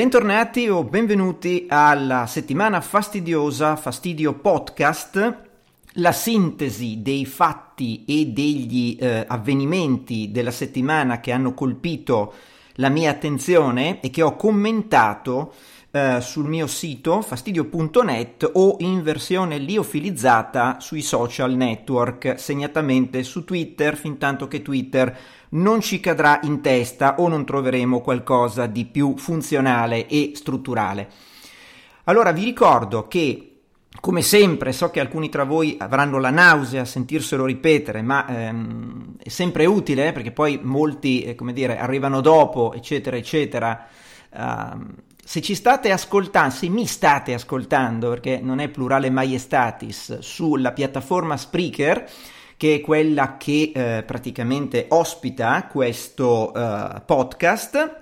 Bentornati o benvenuti alla settimana fastidiosa Fastidio Podcast, la sintesi dei fatti e degli eh, avvenimenti della settimana che hanno colpito la mia attenzione e che ho commentato eh, sul mio sito fastidio.net o in versione liofilizzata sui social network, segnatamente su Twitter, fin tanto che Twitter non ci cadrà in testa o non troveremo qualcosa di più funzionale e strutturale. Allora vi ricordo che come sempre, so che alcuni tra voi avranno la nausea a sentirselo ripetere, ma ehm, è sempre utile eh, perché poi molti, eh, come dire, arrivano dopo, eccetera, eccetera. Uh, se ci state ascoltando, se mi state ascoltando, perché non è plurale maiestatis, sulla piattaforma Spreaker, che è quella che eh, praticamente ospita questo eh, podcast,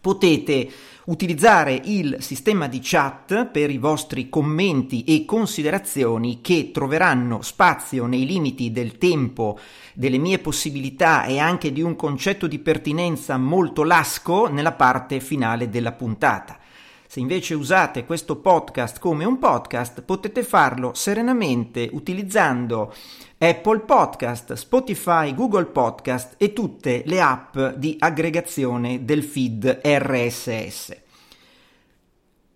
potete utilizzare il sistema di chat per i vostri commenti e considerazioni che troveranno spazio nei limiti del tempo, delle mie possibilità e anche di un concetto di pertinenza molto lasco nella parte finale della puntata. Se invece usate questo podcast come un podcast, potete farlo serenamente utilizzando Apple Podcast, Spotify, Google Podcast e tutte le app di aggregazione del feed RSS.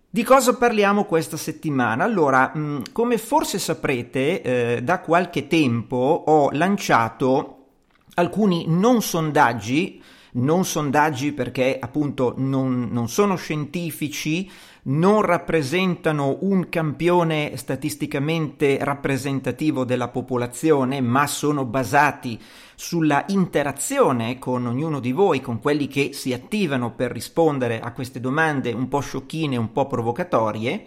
Di cosa parliamo questa settimana? Allora, mm, come forse saprete, eh, da qualche tempo ho lanciato alcuni non sondaggi non sondaggi perché appunto non, non sono scientifici, non rappresentano un campione statisticamente rappresentativo della popolazione, ma sono basati sulla interazione con ognuno di voi, con quelli che si attivano per rispondere a queste domande un po' sciocchine, un po' provocatorie,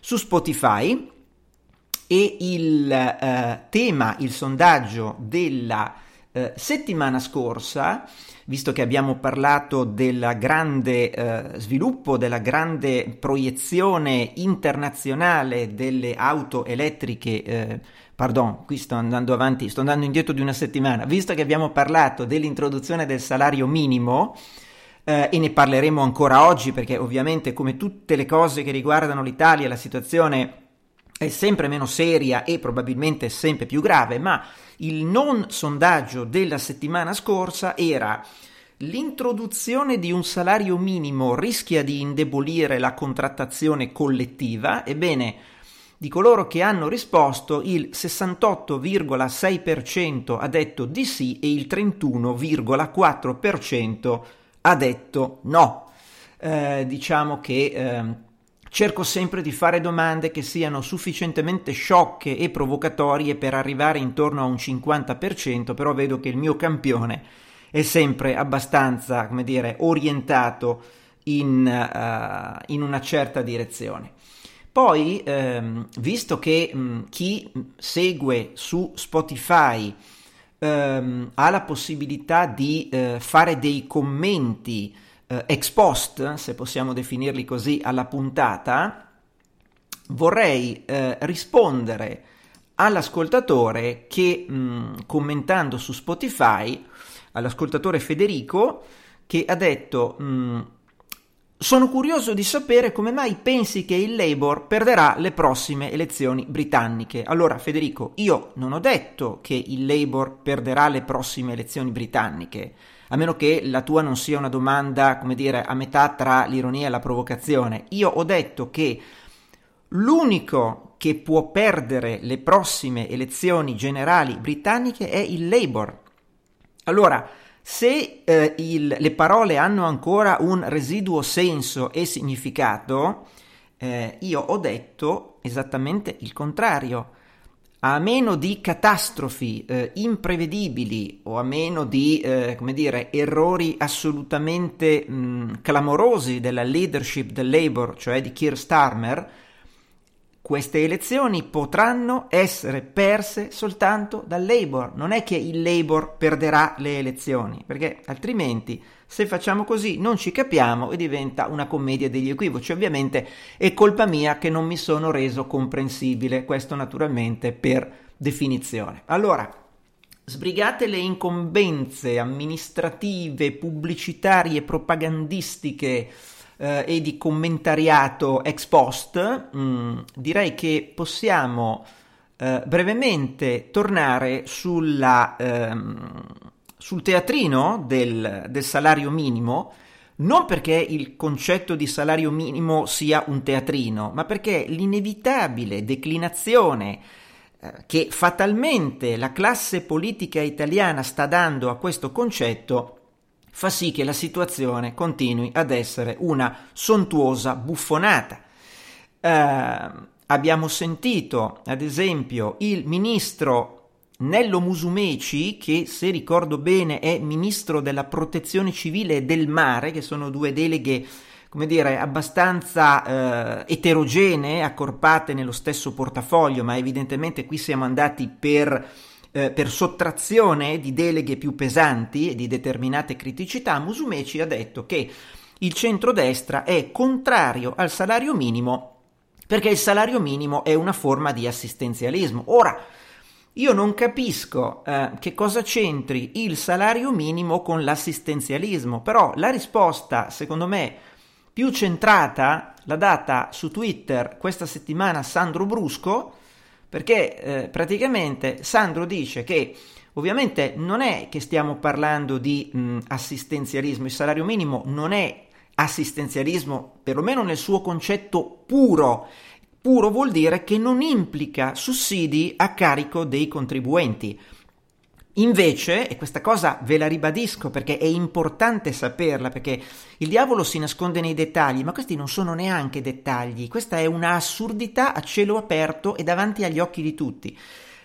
su Spotify. E il eh, tema, il sondaggio della eh, settimana scorsa visto che abbiamo parlato del grande eh, sviluppo, della grande proiezione internazionale delle auto elettriche, eh, pardon, qui sto andando avanti, sto andando indietro di una settimana, visto che abbiamo parlato dell'introduzione del salario minimo, eh, e ne parleremo ancora oggi perché ovviamente come tutte le cose che riguardano l'Italia la situazione è sempre meno seria e probabilmente sempre più grave, ma il non sondaggio della settimana scorsa era l'introduzione di un salario minimo rischia di indebolire la contrattazione collettiva? Ebbene, di coloro che hanno risposto il 68,6% ha detto di sì e il 31,4% ha detto no. Eh, diciamo che eh, Cerco sempre di fare domande che siano sufficientemente sciocche e provocatorie per arrivare intorno a un 50%, però vedo che il mio campione è sempre abbastanza, come dire, orientato in, uh, in una certa direzione. poi, ehm, visto che mh, chi segue su Spotify ehm, ha la possibilità di eh, fare dei commenti eh, ex post, se possiamo definirli così, alla puntata, vorrei eh, rispondere all'ascoltatore che mh, commentando su Spotify, all'ascoltatore Federico, che ha detto mh, sono curioso di sapere come mai pensi che il Labour perderà le prossime elezioni britanniche. Allora, Federico, io non ho detto che il Labour perderà le prossime elezioni britanniche, a meno che la tua non sia una domanda, come dire, a metà tra l'ironia e la provocazione. Io ho detto che l'unico che può perdere le prossime elezioni generali britanniche è il Labour. Allora, se eh, il, le parole hanno ancora un residuo senso e significato, eh, io ho detto esattamente il contrario. A meno di catastrofi eh, imprevedibili o a meno di, eh, come dire, errori assolutamente mh, clamorosi della leadership del Labour, cioè di Keir Starmer, queste elezioni potranno essere perse soltanto dal Labour, non è che il Labour perderà le elezioni, perché altrimenti se facciamo così non ci capiamo e diventa una commedia degli equivoci. Ovviamente è colpa mia che non mi sono reso comprensibile, questo naturalmente per definizione. Allora, sbrigate le incombenze amministrative, pubblicitarie, propagandistiche, eh, e di commentariato ex post, mh, mm, direi che possiamo eh, brevemente tornare sulla, ehm, sul teatrino del, del salario minimo, non perché il concetto di salario minimo sia un teatrino, ma perché l'inevitabile declinazione eh, che fatalmente la classe politica italiana sta dando a questo concetto fa sì che la situazione continui ad essere una sontuosa buffonata. Eh, abbiamo sentito, ad esempio, il ministro Nello Musumeci, che se ricordo bene è ministro della protezione civile e del mare, che sono due deleghe come dire, abbastanza eh, eterogenee, accorpate nello stesso portafoglio, ma evidentemente qui siamo andati per eh, per sottrazione di deleghe più pesanti e di determinate criticità, Musumeci ha detto che il centrodestra è contrario al salario minimo perché il salario minimo è una forma di assistenzialismo. Ora, io non capisco eh, che cosa c'entri il salario minimo con l'assistenzialismo, però la risposta, secondo me, più centrata l'ha data su Twitter questa settimana Sandro Brusco, perché eh, praticamente Sandro dice che ovviamente non è che stiamo parlando di mh, assistenzialismo, il salario minimo non è assistenzialismo, perlomeno nel suo concetto puro. Puro vuol dire che non implica sussidi a carico dei contribuenti. Invece, e questa cosa ve la ribadisco perché è importante saperla, perché il diavolo si nasconde nei dettagli, ma questi non sono neanche dettagli, questa è una assurdità a cielo aperto e davanti agli occhi di tutti.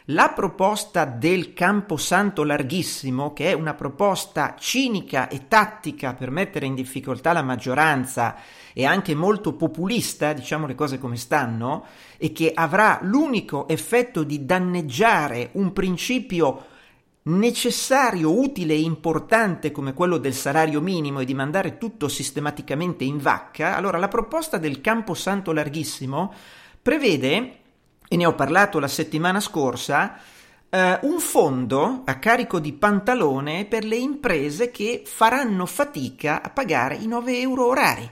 La proposta del camposanto larghissimo, che è una proposta cinica e tattica per mettere in difficoltà la maggioranza e anche molto populista, diciamo le cose come stanno, e che avrà l'unico effetto di danneggiare un principio necessario, utile e importante come quello del salario minimo e di mandare tutto sistematicamente in vacca, allora la proposta del camposanto larghissimo prevede, e ne ho parlato la settimana scorsa, eh, un fondo a carico di pantalone per le imprese che faranno fatica a pagare i 9 euro orari.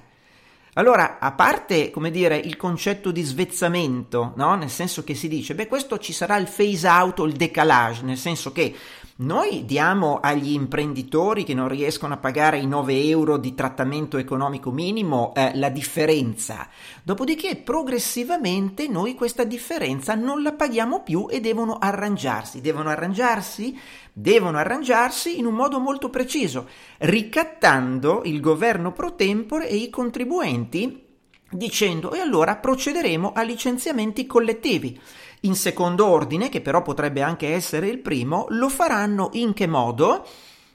Allora, a parte, come dire, il concetto di svezzamento, no? Nel senso che si dice, beh, questo ci sarà il phase out o il decalage, nel senso che noi diamo agli imprenditori che non riescono a pagare i 9 euro di trattamento economico minimo eh, la differenza, dopodiché progressivamente noi questa differenza non la paghiamo più e devono arrangiarsi. Devono arrangiarsi? Devono arrangiarsi in un modo molto preciso, ricattando il governo pro tempore e i contribuenti dicendo e allora procederemo a licenziamenti collettivi. In secondo ordine, che però potrebbe anche essere il primo, lo faranno in che modo?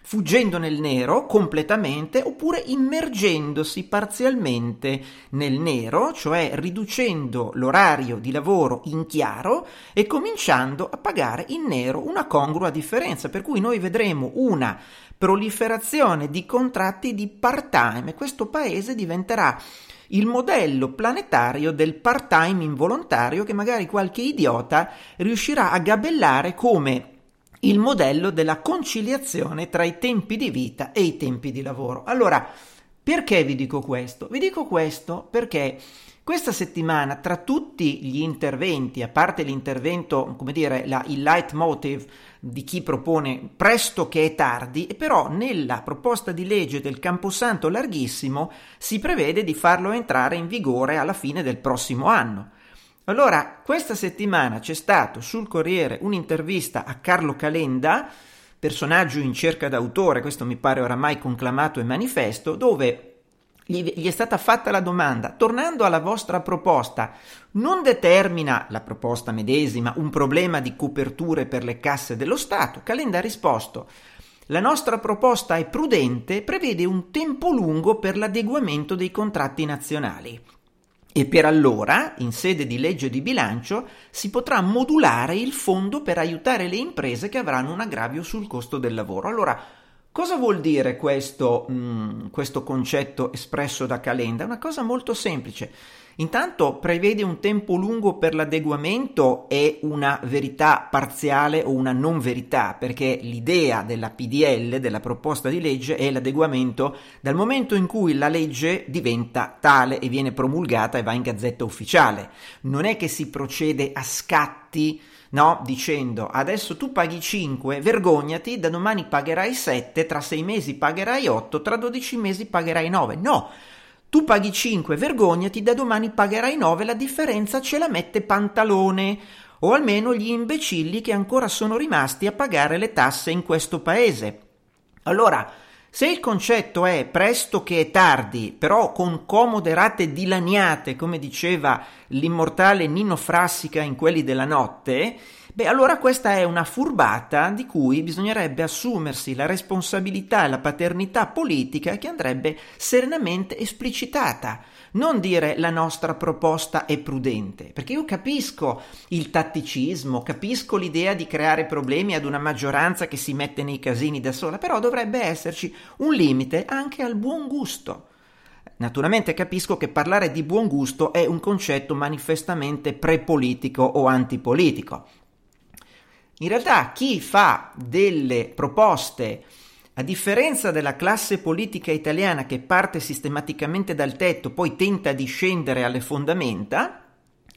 fuggendo nel nero completamente oppure immergendosi parzialmente nel nero, cioè riducendo l'orario di lavoro in chiaro e cominciando a pagare in nero una congrua differenza, per cui noi vedremo una proliferazione di contratti di part-time questo paese diventerà il modello planetario del part-time involontario che magari qualche idiota riuscirà a gabellare come il modello della conciliazione tra i tempi di vita e i tempi di lavoro. Allora, perché vi dico questo? Vi dico questo perché questa settimana, tra tutti gli interventi, a parte l'intervento, come dire, la, il leitmotiv di chi propone presto che è tardi, però nella proposta di legge del Camposanto larghissimo si prevede di farlo entrare in vigore alla fine del prossimo anno. Allora, questa settimana c'è stato sul Corriere un'intervista a Carlo Calenda, personaggio in cerca d'autore, questo mi pare oramai conclamato e manifesto, dove gli, gli, è stata fatta la domanda, tornando alla vostra proposta, non determina la proposta medesima un problema di coperture per le casse dello Stato? Calenda ha risposto, la nostra proposta è prudente, prevede un tempo lungo per l'adeguamento dei contratti nazionali e per allora, in sede di legge di bilancio, si potrà modulare il fondo per aiutare le imprese che avranno un aggravio sul costo del lavoro. Allora, cosa vuol dire questo, mh, mm, questo concetto espresso da Calenda? Una cosa molto semplice. Intanto prevede un tempo lungo per l'adeguamento e una verità parziale o una non verità, perché l'idea della PDL, della proposta di legge, è l'adeguamento dal momento in cui la legge diventa tale e viene promulgata e va in gazzetta ufficiale. Non è che si procede a scatti no? Dicendo adesso tu paghi 5, vergognati, da domani pagherai 7, tra 6 mesi pagherai 8, tra 12 mesi pagherai 9. No, tu paghi 5, vergognati, da domani pagherai 9, la differenza ce la mette Pantalone, o almeno gli imbecilli che ancora sono rimasti a pagare le tasse in questo paese. Allora, se il concetto è presto che è tardi, però con comode rate dilaniate, come diceva l'immortale Nino Frassica in quelli della notte, Beh, allora questa è una furbata di cui bisognerebbe assumersi la responsabilità e la paternità politica che andrebbe serenamente esplicitata. Non dire la nostra proposta è prudente, perché io capisco il tatticismo, capisco l'idea di creare problemi ad una maggioranza che si mette nei casini da sola, però dovrebbe esserci un limite anche al buon gusto. Naturalmente capisco che parlare di buon gusto è un concetto manifestamente prepolitico o antipolitico. In realtà chi fa delle proposte, a differenza della classe politica italiana che parte sistematicamente dal tetto, poi tenta di scendere alle fondamenta,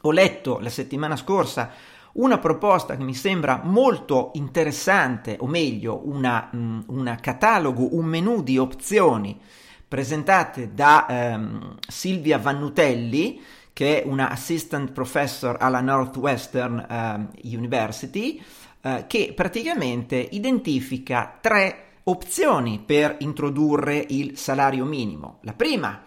ho letto la settimana scorsa una proposta che mi sembra molto interessante, o meglio, una, mm, catalogo, un menu di opzioni presentate da um, Silvia Vannutelli, che è una assistant professor alla Northwestern uh, University, eh, che praticamente identifica tre opzioni per introdurre il salario minimo. La prima,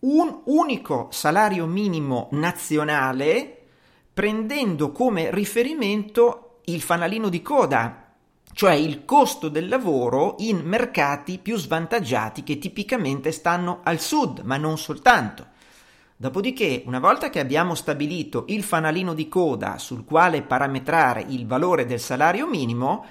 un unico salario minimo nazionale prendendo come riferimento il fanalino di coda, cioè il costo del lavoro in mercati più svantaggiati che tipicamente stanno al sud, ma non soltanto. Dopodiché, una volta che abbiamo stabilito il fanalino di coda sul quale parametrare il valore del salario minimo,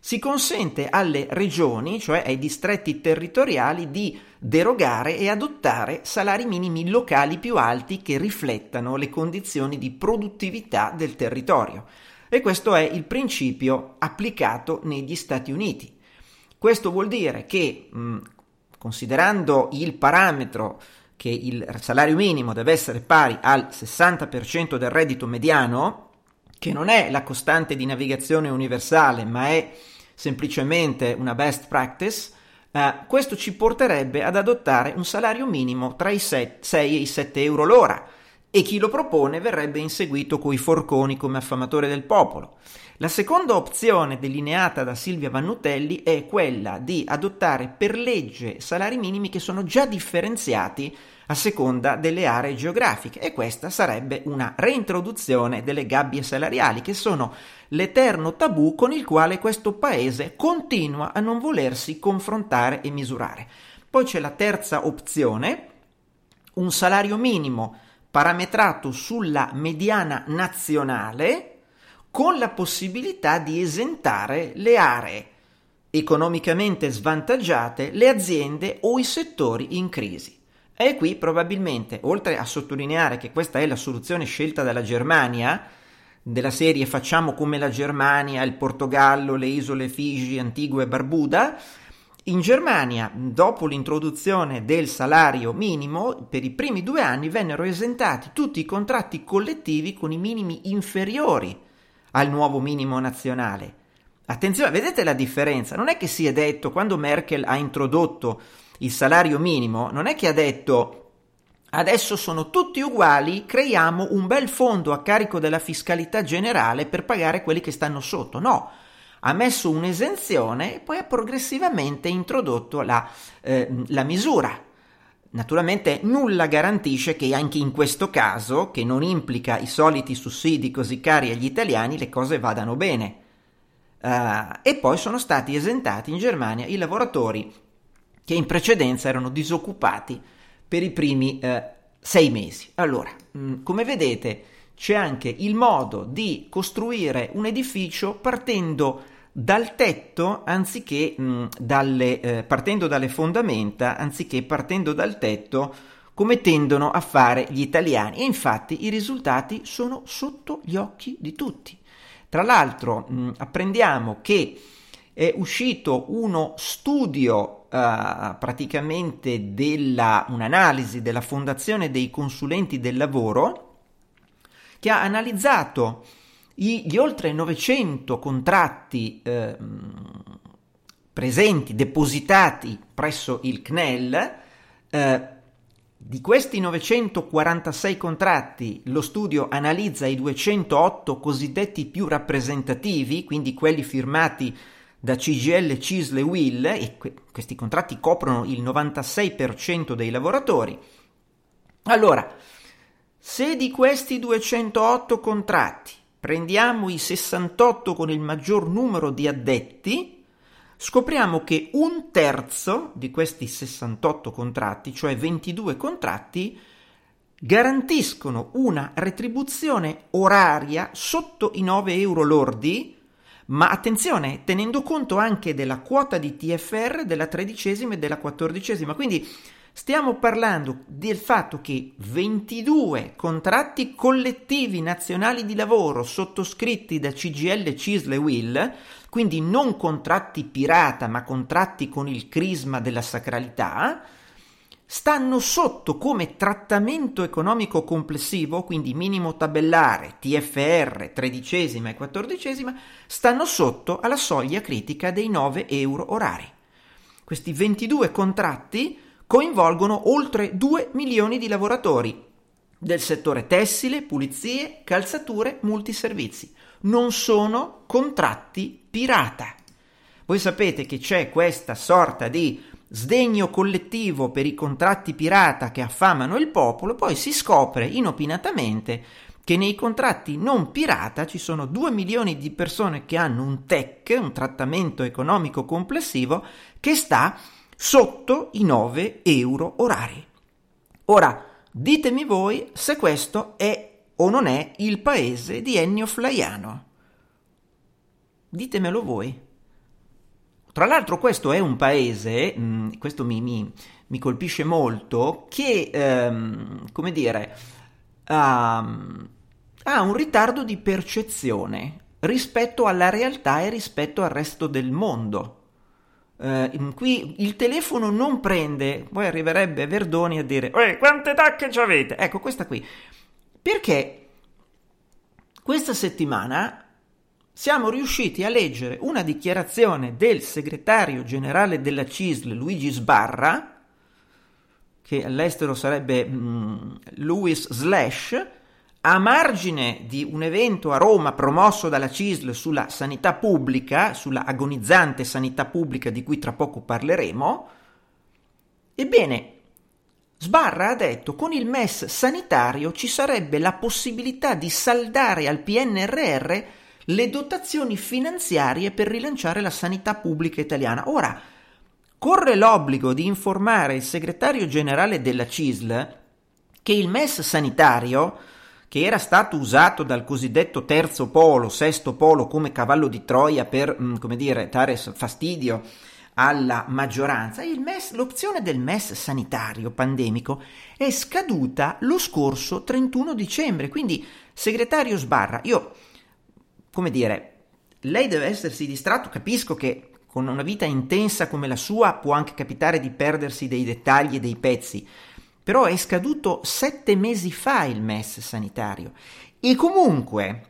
si consente alle regioni, cioè ai distretti territoriali, di derogare e adottare salari minimi locali più alti che riflettano le condizioni di produttività del territorio. E questo è il principio applicato negli Stati Uniti. Questo vuol dire che, mh, considerando il parametro che il salario minimo deve essere pari al 60% del reddito mediano, che non è la costante di navigazione universale, ma è semplicemente una best practice, eh, questo ci porterebbe ad adottare un salario minimo tra i 6 e i 7 euro l'ora, e chi lo propone verrebbe inseguito coi forconi come affamatore del popolo. La seconda opzione delineata da Silvia Vannutelli è quella di adottare per legge salari minimi che sono già differenziati a seconda delle aree geografiche e questa sarebbe una reintroduzione delle gabbie salariali che sono l'eterno tabù con il quale questo paese continua a non volersi confrontare e misurare. Poi c'è la terza opzione, un salario minimo parametrato sulla mediana nazionale con la possibilità di esentare le aree economicamente svantaggiate, le aziende o i settori in crisi. E qui probabilmente, oltre a sottolineare che questa è la soluzione scelta dalla Germania, della serie facciamo come la Germania, il Portogallo, le isole Figi, Antigua e Barbuda, in Germania, dopo l'introduzione del salario minimo, per i primi due anni vennero esentati tutti i contratti collettivi con i minimi inferiori al nuovo minimo nazionale. Attenzione, vedete la differenza? Non è che si è detto, quando Merkel ha introdotto il salario minimo, non è che ha detto adesso sono tutti uguali, creiamo un bel fondo a carico della fiscalità generale per pagare quelli che stanno sotto. No, ha messo un'esenzione e poi ha progressivamente introdotto la, eh, la misura. Naturalmente nulla garantisce che anche in questo caso, che non implica i soliti sussidi così cari agli italiani, le cose vadano bene. Uh, e poi sono stati esentati in Germania i lavoratori che in precedenza erano disoccupati per i primi uh, sei mesi. Allora, mh, mm, come vedete, c'è anche il modo di costruire un edificio partendo dal tetto anziché mh, dalle, eh, partendo dalle fondamenta anziché partendo dal tetto come tendono a fare gli italiani e infatti i risultati sono sotto gli occhi di tutti. Tra l'altro mh, apprendiamo che è uscito uno studio uh, praticamente della un'analisi della Fondazione dei consulenti del lavoro che ha analizzato gli oltre 900 contratti eh, presenti, depositati presso il CNEL, eh, di questi 946 contratti lo studio analizza i 208 cosiddetti più rappresentativi, quindi quelli firmati da CGL, CISL e WIL, e que- questi contratti coprono il 96% dei lavoratori. Allora, se di questi 208 contratti prendiamo i 68 con il maggior numero di addetti, scopriamo che un terzo di questi 68 contratti, cioè 22 contratti, garantiscono una retribuzione oraria sotto i 9 euro lordi, ma attenzione, tenendo conto anche della quota di TFR della tredicesima e della quattordicesima, quindi Stiamo parlando del fatto che 22 contratti collettivi nazionali di lavoro sottoscritti da CGL, CISL e WIL, quindi non contratti pirata ma contratti con il crisma della sacralità, stanno sotto come trattamento economico complessivo, quindi minimo tabellare, TFR, tredicesima e quattordicesima, stanno sotto alla soglia critica dei 9 euro orari. Questi 22 contratti coinvolgono oltre 2 milioni di lavoratori del settore tessile, pulizie, calzature, multiservizi. Non sono contratti pirata. Voi sapete che c'è questa sorta di sdegno collettivo per i contratti pirata che affamano il popolo, poi si scopre inopinatamente che nei contratti non pirata ci sono 2 milioni di persone che hanno un TEC, un trattamento economico complessivo, che sta sotto i 9 euro orari. Ora, ditemi voi se questo è o non è il paese di Ennio Flaiano. Ditemelo voi. Tra l'altro questo è un paese, mm, questo mi, mi, mi, colpisce molto, che, ehm, come dire, ha, ha un ritardo di percezione rispetto alla realtà e rispetto al resto del mondo. Uh, qui il telefono non prende, poi arriverebbe Verdoni a dire Ehi, quante tacche ci avete? Ecco, questa qui. Perché questa settimana siamo riusciti a leggere una dichiarazione del segretario generale della CISL, Luigi Sbarra, che all'estero sarebbe mm, Louis Slash, a margine di un evento a Roma promosso dalla CISL sulla sanità pubblica, sulla agonizzante sanità pubblica di cui tra poco parleremo, ebbene, Sbarra ha detto con il MES sanitario ci sarebbe la possibilità di saldare al PNRR le dotazioni finanziarie per rilanciare la sanità pubblica italiana. Ora, corre l'obbligo di informare il segretario generale della CISL che il MES sanitario, che era stato usato dal cosiddetto terzo polo, sesto polo come cavallo di Troia per, mm, come dire, dare fastidio alla maggioranza, MES, l'opzione del MES sanitario pandemico è scaduta lo scorso 31 dicembre. Quindi, segretario Sbarra, io, come dire, lei deve essersi distratto, capisco che con una vita intensa come la sua può anche capitare di perdersi dei dettagli e dei pezzi, però è scaduto sette mesi fa il MES sanitario. E comunque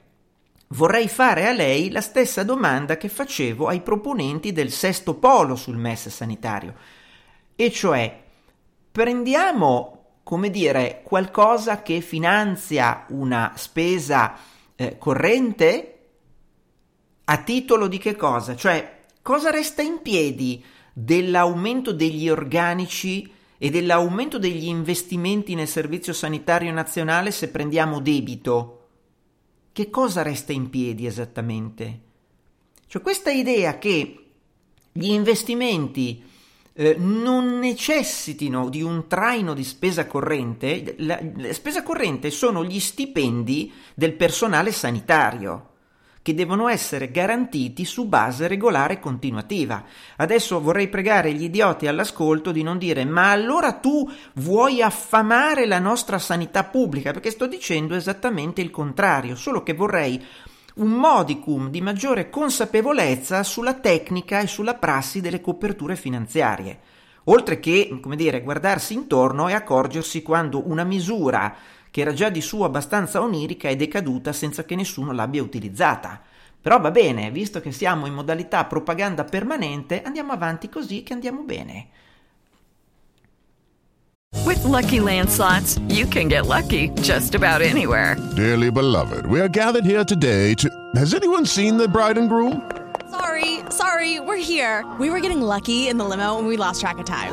Vorrei fare a lei la stessa domanda che facevo ai proponenti del sesto polo sul MES sanitario, e cioè prendiamo, come dire, qualcosa che finanzia una spesa eh, corrente? A titolo di che cosa? Cioè, cosa resta in piedi dell'aumento degli organici e dell'aumento degli investimenti nel servizio sanitario nazionale se prendiamo debito? che cosa resta in piedi esattamente? Cioè questa idea che gli investimenti eh, non necessitino di un traino di spesa corrente, la, la spesa corrente sono gli stipendi del personale sanitario che devono essere garantiti su base regolare e continuativa. Adesso vorrei pregare gli idioti all'ascolto di non dire ma allora tu vuoi affamare la nostra sanità pubblica, perché sto dicendo esattamente il contrario, solo che vorrei un modicum di maggiore consapevolezza sulla tecnica e sulla prassi delle coperture finanziarie, oltre che, come dire, guardarsi intorno e accorgersi quando una misura che era già di suo abbastanza onirica è decaduta senza che nessuno l'abbia utilizzata. Però va bene, visto che siamo in modalità propaganda permanente, andiamo avanti così che andiamo bene. With lucky landslots, you can get lucky just about anywhere. Dearly beloved, we are gathered here today to. Has anyone seen the bride and groom? Sorry, sorry, we're here. We were getting lucky in the limo and we lost track of time.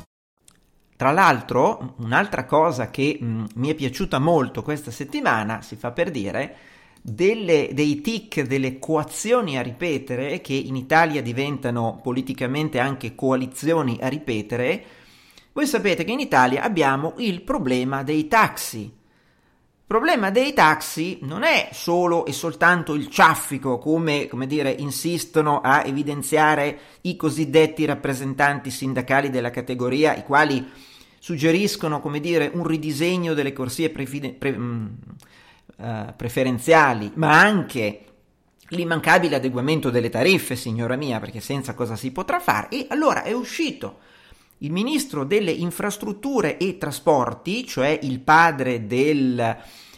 Tra l'altro, un'altra cosa che mh, mm, mi è piaciuta molto questa settimana, si fa per dire, delle, dei tic, delle coazioni a ripetere, che in Italia diventano politicamente anche coalizioni a ripetere, voi sapete che in Italia abbiamo il problema dei taxi. Il problema dei taxi non è solo e soltanto il ciaffico, come, come dire, insistono a evidenziare i cosiddetti rappresentanti sindacali della categoria, i quali suggeriscono, come dire, un ridisegno delle corsie prefide, pre, mh, uh, preferenziali, ma anche l'immancabile adeguamento delle tariffe, signora mia, perché senza cosa si potrà fare. E allora è uscito il ministro delle infrastrutture e trasporti, cioè il padre del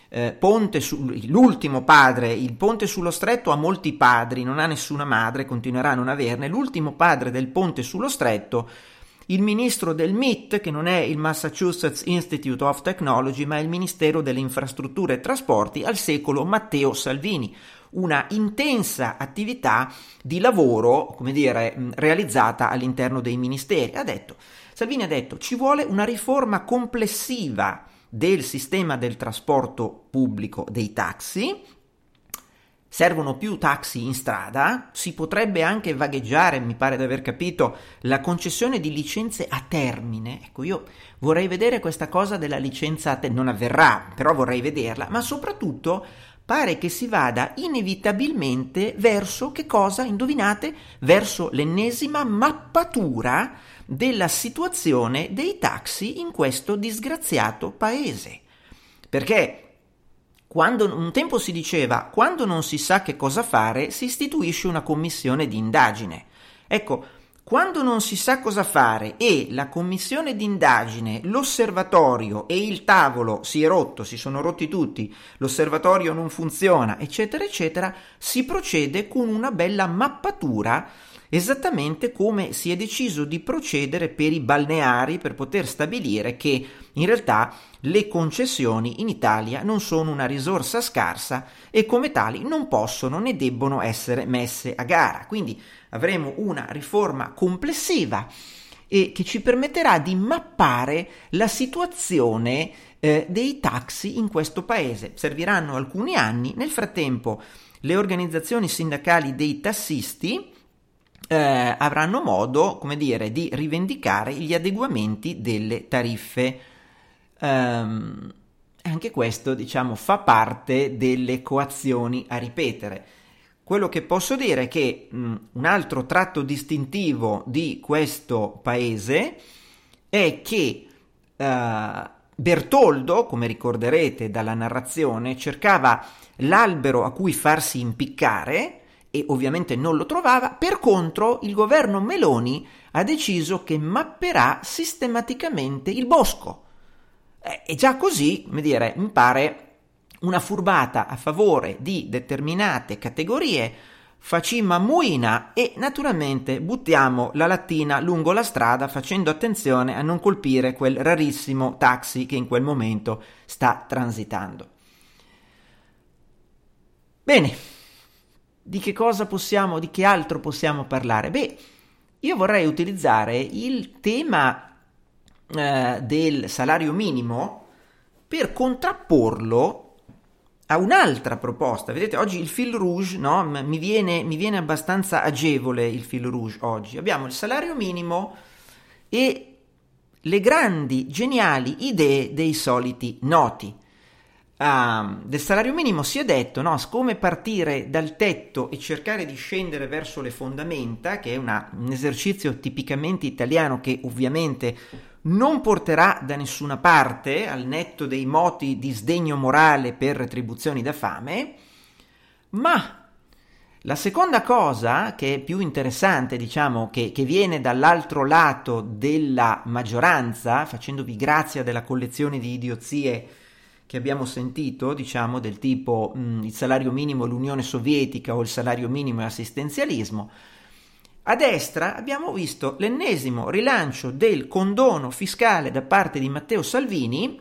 eh, ponte, su, l'ultimo padre, il ponte sullo stretto ha molti padri, non ha nessuna madre, continuerà a non averne, l'ultimo padre del ponte sullo stretto il ministro del MIT, che non è il Massachusetts Institute of Technology, ma il Ministero delle Infrastrutture e Trasporti al secolo Matteo Salvini. Una intensa attività di lavoro, come dire, realizzata all'interno dei ministeri. Ha detto, Salvini ha detto, ci vuole una riforma complessiva del sistema del trasporto pubblico dei taxi, servono più taxi in strada, si potrebbe anche vagheggiare, mi pare di aver capito, la concessione di licenze a termine. Ecco, io vorrei vedere questa cosa della licenza a termine, non avverrà, però vorrei vederla, ma soprattutto pare che si vada inevitabilmente verso che cosa? Indovinate? Verso l'ennesima mappatura della situazione dei taxi in questo disgraziato paese. Perché quando, un tempo si diceva, quando non si sa che cosa fare, si istituisce una commissione di indagine. Ecco, quando non si sa cosa fare e la commissione di indagine, l'osservatorio e il tavolo si è rotto, si sono rotti tutti, l'osservatorio non funziona, eccetera, eccetera, si procede con una bella mappatura esattamente come si è deciso di procedere per i balneari per poter stabilire che in realtà le concessioni in Italia non sono una risorsa scarsa e come tali non possono né debbono essere messe a gara. Quindi avremo una riforma complessiva e che ci permetterà di mappare la situazione eh, dei taxi in questo paese. Serviranno alcuni anni, nel frattempo le organizzazioni sindacali dei tassisti eh, avranno modo, come dire, di rivendicare gli adeguamenti delle tariffe. Um, anche questo, diciamo, fa parte delle coazioni a ripetere. Quello che posso dire è che mh, un altro tratto distintivo di questo paese è che uh, Bertoldo, come ricorderete dalla narrazione, cercava l'albero a cui farsi impiccare e ovviamente non lo trovava, per contro il governo Meloni ha deciso che mapperà sistematicamente il bosco. Eh, e già così, come dire, mi pare una furbata a favore di determinate categorie, facimma muina e naturalmente buttiamo la lattina lungo la strada facendo attenzione a non colpire quel rarissimo taxi che in quel momento sta transitando. Bene, di che cosa possiamo, di che altro possiamo parlare? Beh, io vorrei utilizzare il tema eh, del salario minimo per contrapporlo a un'altra proposta. Vedete, oggi il fil rouge, no? Mi viene, mi viene abbastanza agevole il fil rouge oggi. Abbiamo il salario minimo e le grandi, geniali idee dei soliti noti uh, del salario minimo si è detto, no, come partire dal tetto e cercare di scendere verso le fondamenta, che è una, un esercizio tipicamente italiano che ovviamente non porterà da nessuna parte, al netto dei moti di sdegno morale per retribuzioni da fame, ma la seconda cosa, che è più interessante, diciamo, che, che, viene dall'altro lato della maggioranza, facendovi grazia della collezione di idiozie che abbiamo sentito, diciamo, del tipo mh, mm, il salario minimo l'Unione Sovietica o il salario minimo è assistenzialismo, a destra abbiamo visto l'ennesimo rilancio del condono fiscale da parte di Matteo Salvini,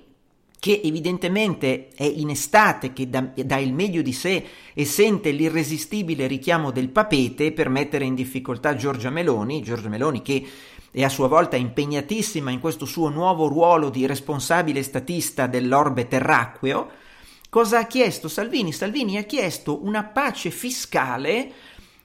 che evidentemente è in estate, che dà, dà, il meglio di sé e sente l'irresistibile richiamo del papete per mettere in difficoltà Giorgia Meloni, Giorgia Meloni che e a sua volta impegnatissima in questo suo nuovo ruolo di responsabile statista dell'orbe terracqueo, cosa ha chiesto Salvini? Salvini ha chiesto una pace fiscale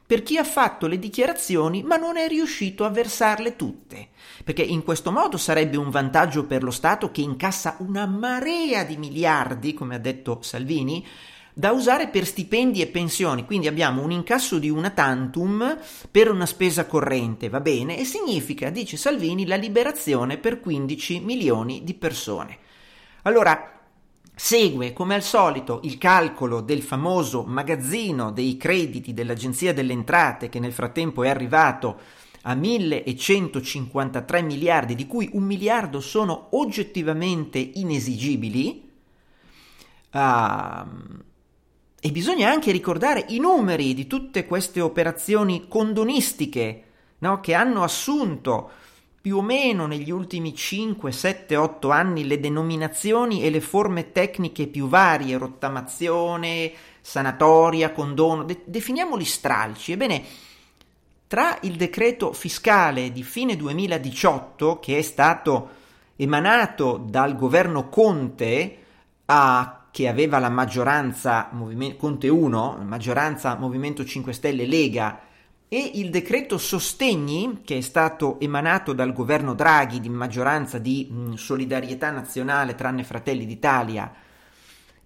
per chi ha fatto le dichiarazioni ma non è riuscito a versarle tutte, perché in questo modo sarebbe un vantaggio per lo Stato che incassa una marea di miliardi, come ha detto Salvini, da usare per stipendi e pensioni, quindi abbiamo un incasso di una tantum per una spesa corrente, va bene, e significa, dice Salvini, la liberazione per 15 milioni di persone. Allora, Segue, come al solito, il calcolo del famoso magazzino dei crediti dell'Agenzia delle Entrate che nel frattempo è arrivato a 1153 miliardi, di cui un miliardo sono oggettivamente inesigibili. Uh, e bisogna anche ricordare i numeri di tutte queste operazioni condonistiche no? che hanno assunto più o meno negli ultimi 5, 7, 8 anni le denominazioni e le forme tecniche più varie, rottamazione, sanatoria, condono, de- definiamoli stralci. Ebbene, tra il decreto fiscale di fine 2018, che è stato emanato dal governo Conte, a che aveva la maggioranza Conte 1, maggioranza Movimento 5 Stelle Lega e il decreto sostegni che è stato emanato dal governo Draghi di maggioranza di mh, solidarietà nazionale tranne Fratelli d'Italia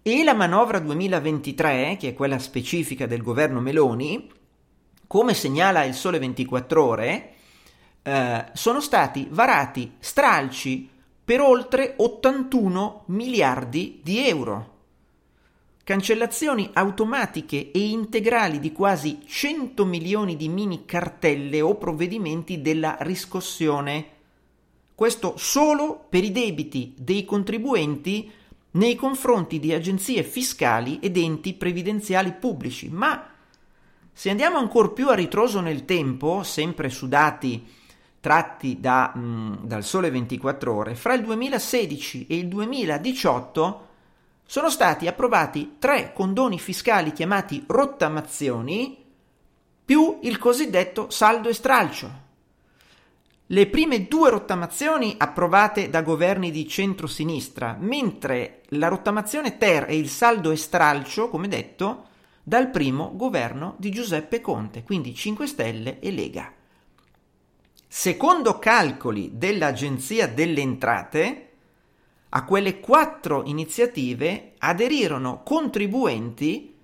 e la manovra 2023 che è quella specifica del governo Meloni come segnala il Sole 24 ore eh, sono stati varati stralci per oltre 81 miliardi di euro cancellazioni automatiche e integrali di quasi 100 milioni di mini cartelle o provvedimenti della riscossione. Questo solo per i debiti dei contribuenti nei confronti di agenzie fiscali ed enti previdenziali pubblici. Ma se andiamo ancora più a ritroso nel tempo, sempre su dati tratti da, mh, dal Sole 24 ore, fra il 2016 e il 2018 sono stati approvati tre condoni fiscali chiamati rottamazioni più il cosiddetto saldo e stralcio. Le prime due rottamazioni approvate da governi di centro-sinistra, mentre la rottamazione ter e il saldo e stralcio, come detto, dal primo governo di Giuseppe Conte, quindi 5 Stelle e Lega. Secondo calcoli dell'Agenzia delle Entrate, a quelle quattro iniziative aderirono contribuenti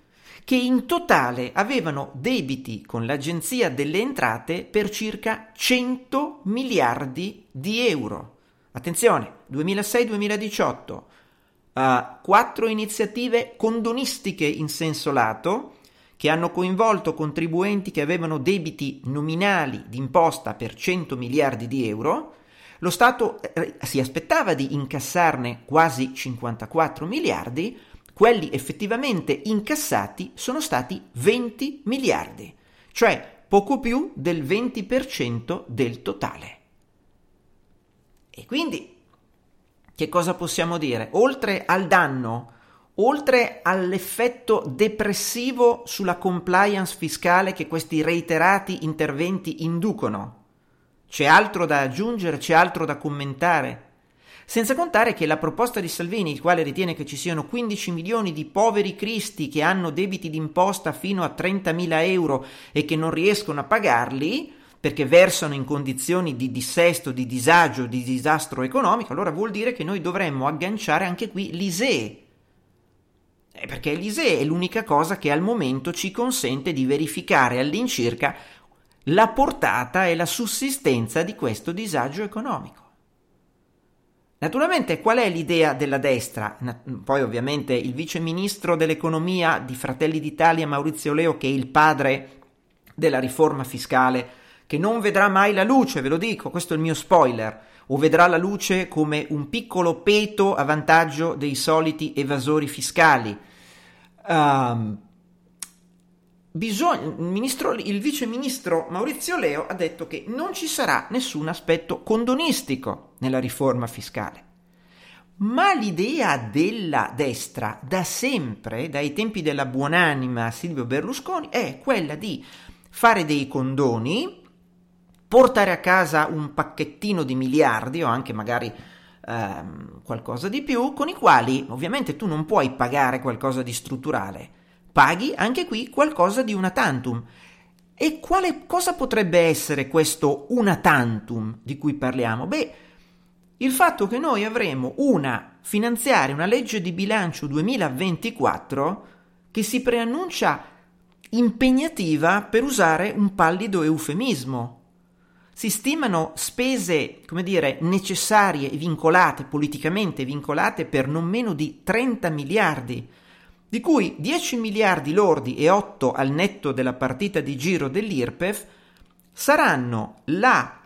che in totale avevano debiti con l'Agenzia delle Entrate per circa 100 miliardi di euro. Attenzione, 2006-2018, uh, quattro iniziative condonistiche in senso lato che hanno coinvolto contribuenti che avevano debiti nominali d'imposta per 100 miliardi di euro, lo Stato eh, si aspettava di incassarne quasi 54 miliardi, quelli effettivamente incassati sono stati 20 miliardi, cioè poco più del 20% del totale. E quindi che cosa possiamo dire? Oltre al danno, oltre all'effetto depressivo sulla compliance fiscale che questi reiterati interventi inducono, c'è altro da aggiungere, c'è altro da commentare. Senza contare che la proposta di Salvini, il quale ritiene che ci siano 15 milioni di poveri cristi che hanno debiti d'imposta fino a 30.000 euro e che non riescono a pagarli, perché versano in condizioni di dissesto, di disagio, di disastro economico, allora vuol dire che noi dovremmo agganciare anche qui l'ISEE. Eh, perché l'ISEE è l'unica cosa che al momento ci consente di verificare all'incirca la portata e la sussistenza di questo disagio economico. Naturalmente qual è l'idea della destra? Poi ovviamente il vice ministro dell'economia di Fratelli d'Italia Maurizio Leo che è il padre della riforma fiscale che non vedrà mai la luce, ve lo dico, questo è il mio spoiler, o vedrà la luce come un piccolo peto a vantaggio dei soliti evasori fiscali. Um, bisogna, il, ministro, il vice ministro Maurizio Leo ha detto che non ci sarà nessun aspetto condonistico nella riforma fiscale. Ma l'idea della destra da sempre, dai tempi della buonanima Silvio Berlusconi, è quella di fare dei condoni, portare a casa un pacchettino di miliardi o anche magari ehm, qualcosa di più, con i quali ovviamente tu non puoi pagare qualcosa di strutturale, paghi anche qui qualcosa di una tantum. E quale cosa potrebbe essere questo una tantum di cui parliamo? Beh, il fatto che noi avremo una finanziaria, una legge di bilancio 2024 che si preannuncia impegnativa per usare un pallido eufemismo. Si stimano spese, come dire, necessarie e vincolate, politicamente vincolate, per non meno di 30 miliardi di cui 10 miliardi lordi e 8 al netto della partita di giro dell'IRPEF saranno la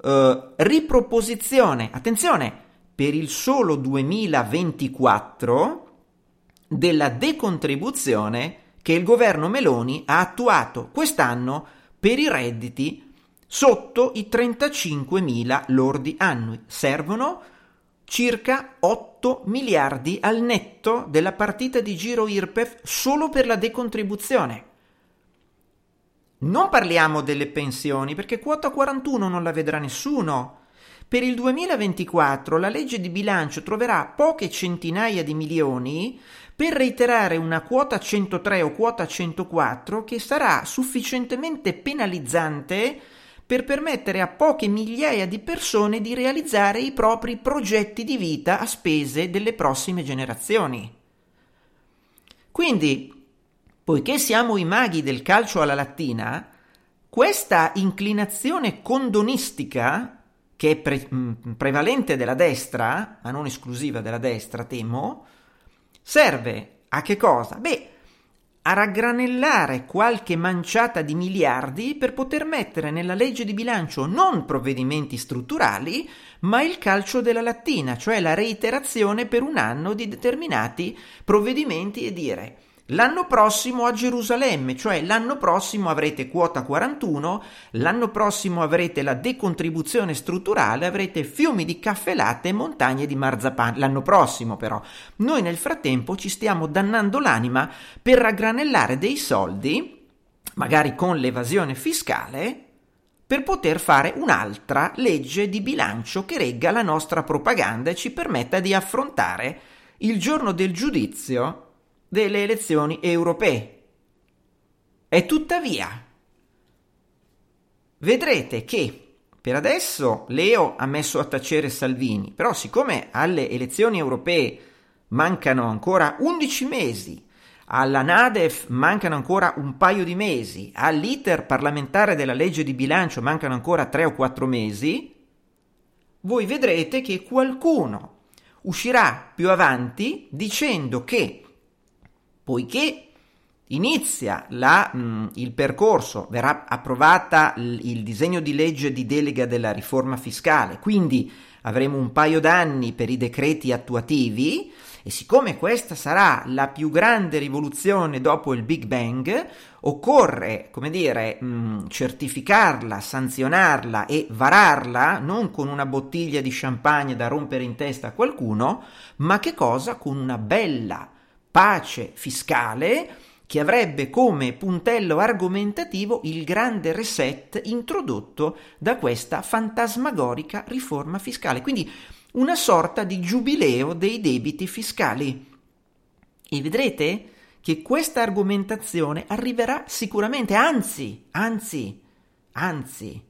eh, riproposizione, attenzione, per il solo 2024 della decontribuzione che il governo Meloni ha attuato quest'anno per i redditi sotto i 35 mila lordi annui. Servono circa 8 miliardi al netto della partita di giro IRPEF solo per la decontribuzione. Non parliamo delle pensioni perché quota 41 non la vedrà nessuno. Per il 2024 la legge di bilancio troverà poche centinaia di milioni per reiterare una quota 103 o quota 104 che sarà sufficientemente penalizzante per permettere a poche migliaia di persone di realizzare i propri progetti di vita a spese delle prossime generazioni. Quindi, poiché siamo i maghi del calcio alla lattina, questa inclinazione condonistica, che è pre- prevalente della destra, ma non esclusiva della destra, temo, Serve a che cosa? Beh, a raggranellare qualche manciata di miliardi per poter mettere nella legge di bilancio non provvedimenti strutturali, ma il calcio della lattina, cioè la reiterazione per un anno di determinati provvedimenti e dire L'anno prossimo a Gerusalemme, cioè l'anno prossimo avrete quota 41, l'anno prossimo avrete la decontribuzione strutturale, avrete fiumi di caffè latte e montagne di marzapane. L'anno prossimo però. Noi nel frattempo ci stiamo dannando l'anima per raggranellare dei soldi, magari con l'evasione fiscale, per poter fare un'altra legge di bilancio che regga la nostra propaganda e ci permetta di affrontare il giorno del giudizio delle elezioni europee. E tuttavia, vedrete che per adesso Leo ha messo a tacere Salvini, però siccome alle elezioni europee mancano ancora 11 mesi, alla Nadef mancano ancora un paio di mesi, all'iter parlamentare della legge di bilancio mancano ancora 3 o 4 mesi, voi vedrete che qualcuno uscirà più avanti dicendo che poiché inizia la, mh, mm, il percorso, verrà approvata l, il disegno di legge di delega della riforma fiscale, quindi avremo un paio d'anni per i decreti attuativi e siccome questa sarà la più grande rivoluzione dopo il Big Bang, occorre, come dire, mh, mm, certificarla, sanzionarla e vararla non con una bottiglia di champagne da rompere in testa a qualcuno, ma che cosa? Con una bella pace fiscale che avrebbe come puntello argomentativo il grande reset introdotto da questa fantasmagorica riforma fiscale. Quindi una sorta di giubileo dei debiti fiscali. E vedrete che questa argomentazione arriverà sicuramente, anzi, anzi, anzi,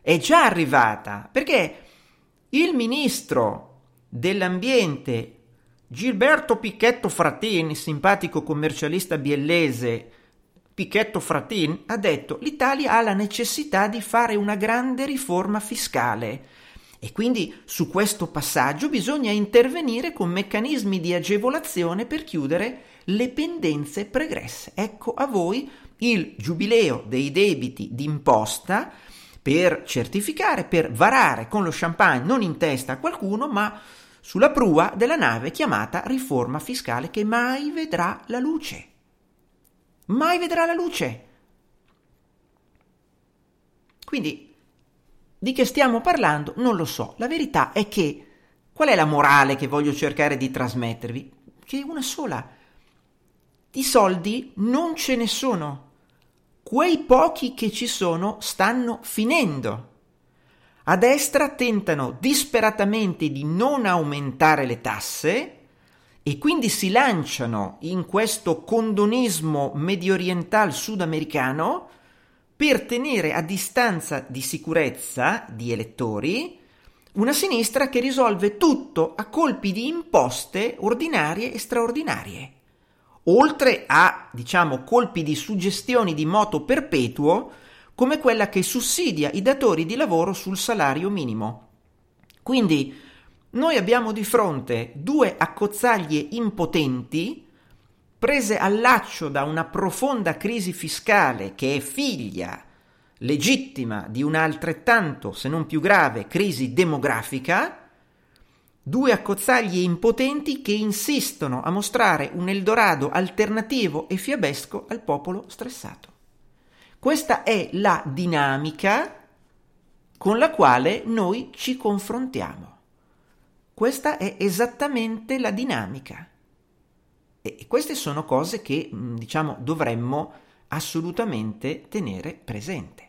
è già arrivata, perché il ministro dell'ambiente Gilberto Picchetto Fratin, simpatico commercialista biellese, Picchetto Fratin, ha detto l'Italia ha la necessità di fare una grande riforma fiscale e quindi su questo passaggio bisogna intervenire con meccanismi di agevolazione per chiudere le pendenze pregresse. Ecco a voi il giubileo dei debiti d'imposta per certificare, per varare con lo champagne non in testa a qualcuno, ma sulla prua della nave chiamata riforma fiscale che mai vedrà la luce. Mai vedrà la luce. Quindi, di che stiamo parlando non lo so. La verità è che qual è la morale che voglio cercare di trasmettervi? Che è una sola. Di soldi non ce ne sono. Quei pochi che ci sono stanno finendo. A destra tentano disperatamente di non aumentare le tasse e quindi si lanciano in questo condonismo medio orientale sudamericano per tenere a distanza di sicurezza di elettori una sinistra che risolve tutto a colpi di imposte ordinarie e straordinarie, oltre a, diciamo, colpi di suggestioni di moto perpetuo come quella che sussidia i datori di lavoro sul salario minimo. Quindi noi abbiamo di fronte due accozzaglie impotenti prese al laccio da una profonda crisi fiscale che è figlia legittima di un'altrettanto, se non più grave, crisi demografica, due accozzaglie impotenti che insistono a mostrare un Eldorado alternativo e fiabesco al popolo stressato. Questa è la dinamica con la quale noi ci confrontiamo. Questa è esattamente la dinamica. E queste sono cose che, diciamo, dovremmo assolutamente tenere presente.